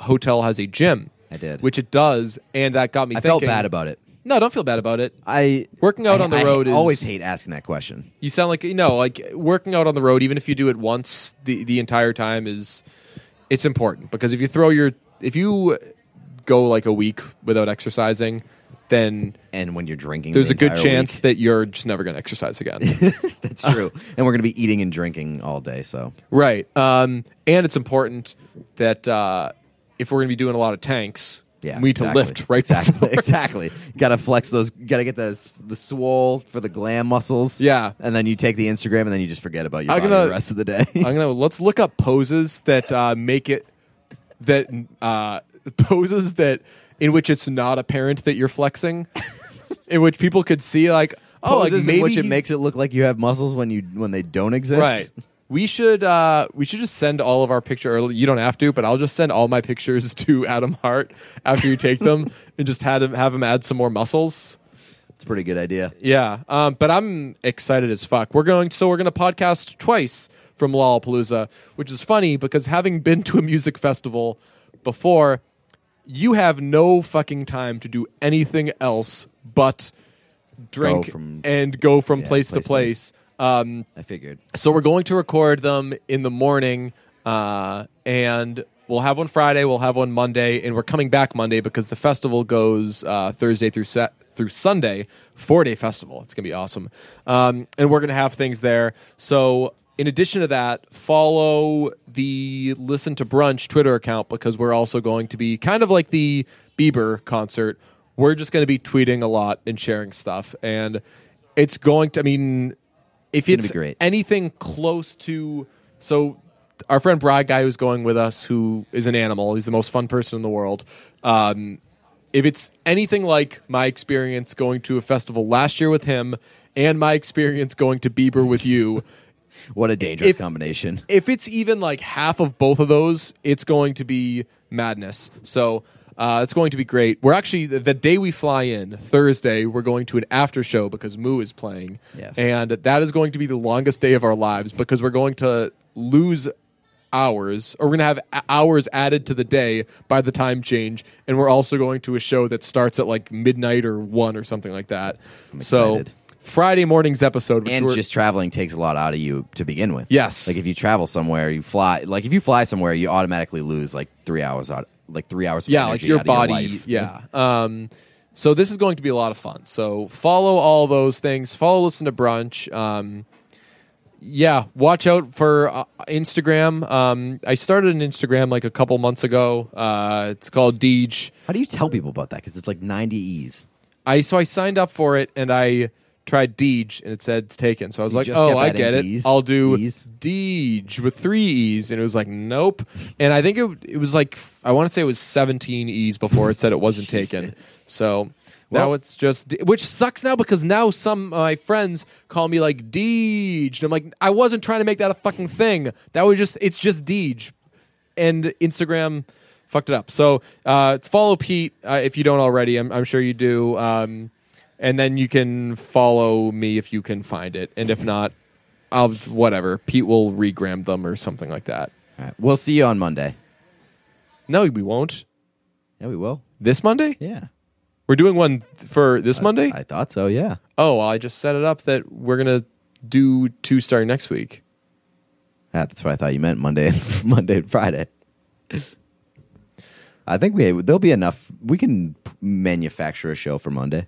hotel has a gym. I did. which it does, and that got me. I thinking, felt bad about it. No, don't feel bad about it. I Working out I- on the I road is- always hate asking that question. You sound like you know, like working out on the road. Even if you do it once, the the entire time is it's important because if you throw your if you go like a week without exercising, then And when you're drinking, there's the a good chance week. that you're just never going to exercise again. that's true. and we're gonna be eating and drinking all day. So right. Um, and it's important that uh, if we're going to be doing a lot of tanks, yeah, we need to lift right exactly. exactly. Got to flex those. Got to get the the swole for the glam muscles. Yeah. and then you take the Instagram, and then you just forget about your I'm gonna- the rest of the day. I'm gonna let's look up poses that uh, make it that uh, poses that in which it's not apparent that you're flexing, in which people could see like oh like maybe in which it makes it look like you have muscles when you when they don't exist. right. We should uh, we should just send all of our picture. Or you don't have to, but I'll just send all my pictures to Adam Hart after you take them, and just have him have him add some more muscles. It's a pretty good idea. Yeah, um, but I'm excited as fuck. We're going, so we're going to podcast twice from Lollapalooza, which is funny because having been to a music festival before, you have no fucking time to do anything else but drink from- and go from yeah, place, to place, place. Um, I figured. so we're going to record them in the morning, uh, and we'll have one Friday, we'll have one Monday, and we're coming back Monday because the festival goes uh, Thursday through set through Sunday, four day festival. It's gonna be awesome, um, and we're gonna have things there. So. In addition to that, follow the Listen to Brunch Twitter account because we're also going to be kind of like the Bieber concert. We're just going to be tweeting a lot and sharing stuff, and it's going to. I mean, if it's be great. anything close to so our friend Brad guy who's going with us who is an animal he's the most fun person in the world um, if it's anything like my experience going to a festival last year with him and my experience going to Bieber with you, What a dangerous If- combination. if it's even like half of both of those, it's going to be madness. So uh, it's going to be great. We're actually the, the day we fly in Thursday. We're going to an after show because Moo is playing, Yes. and that is going to be the longest day of our lives because we're going to lose hours or we're going to have hours added to the day by the time change and we're also going to a show that starts at like midnight or 1 or something like that so excited. friday morning's episode and just traveling takes a lot out of you to begin with. Yes. Like if you travel somewhere, you fly. Like if you fly somewhere, you automatically lose like three hours out. Like three hours. Of yeah, like your body. life. yeah. Um, so this is going to be a lot of fun. So follow all those things. Follow, listen to brunch. Um, yeah, watch out for uh, Instagram. Um, I started an Instagram like a couple months ago. Uh, it's called Deej. How do you tell people about that? Because it's like ninety e's. I so I signed up for it and I tried Deej and it said it's taken. So I was You like, just oh, I get it. I'll do? Deej with three E's, and it was like, nope. And I think it it was like I want to say it was seventeen E's before it said it wasn't taken. So. now Well- it's just, which sucks now because now some of my friends call me like Deej, and I'm like, I wasn't trying to make that a fucking thing. That was just, it's just Deej, and Instagram fucked it up. So uh, follow Pete uh, if you don't already. I'm, I'm sure you do. Um, and then you can follow me if you can find it, and if not, I'll whatever. Pete will regram them or something like that. All right. We'll see you on Monday. No, we won't. Yeah, we will. This Monday? Yeah. We're doing one for this Monday. I thought so. Yeah. oh, well, I just set it up that we're gonna do two starting next week. Ah, that's what I thought you meant. Monday and Monday and Friday. I think we there'll be enough. We can manufacture a show for Monday.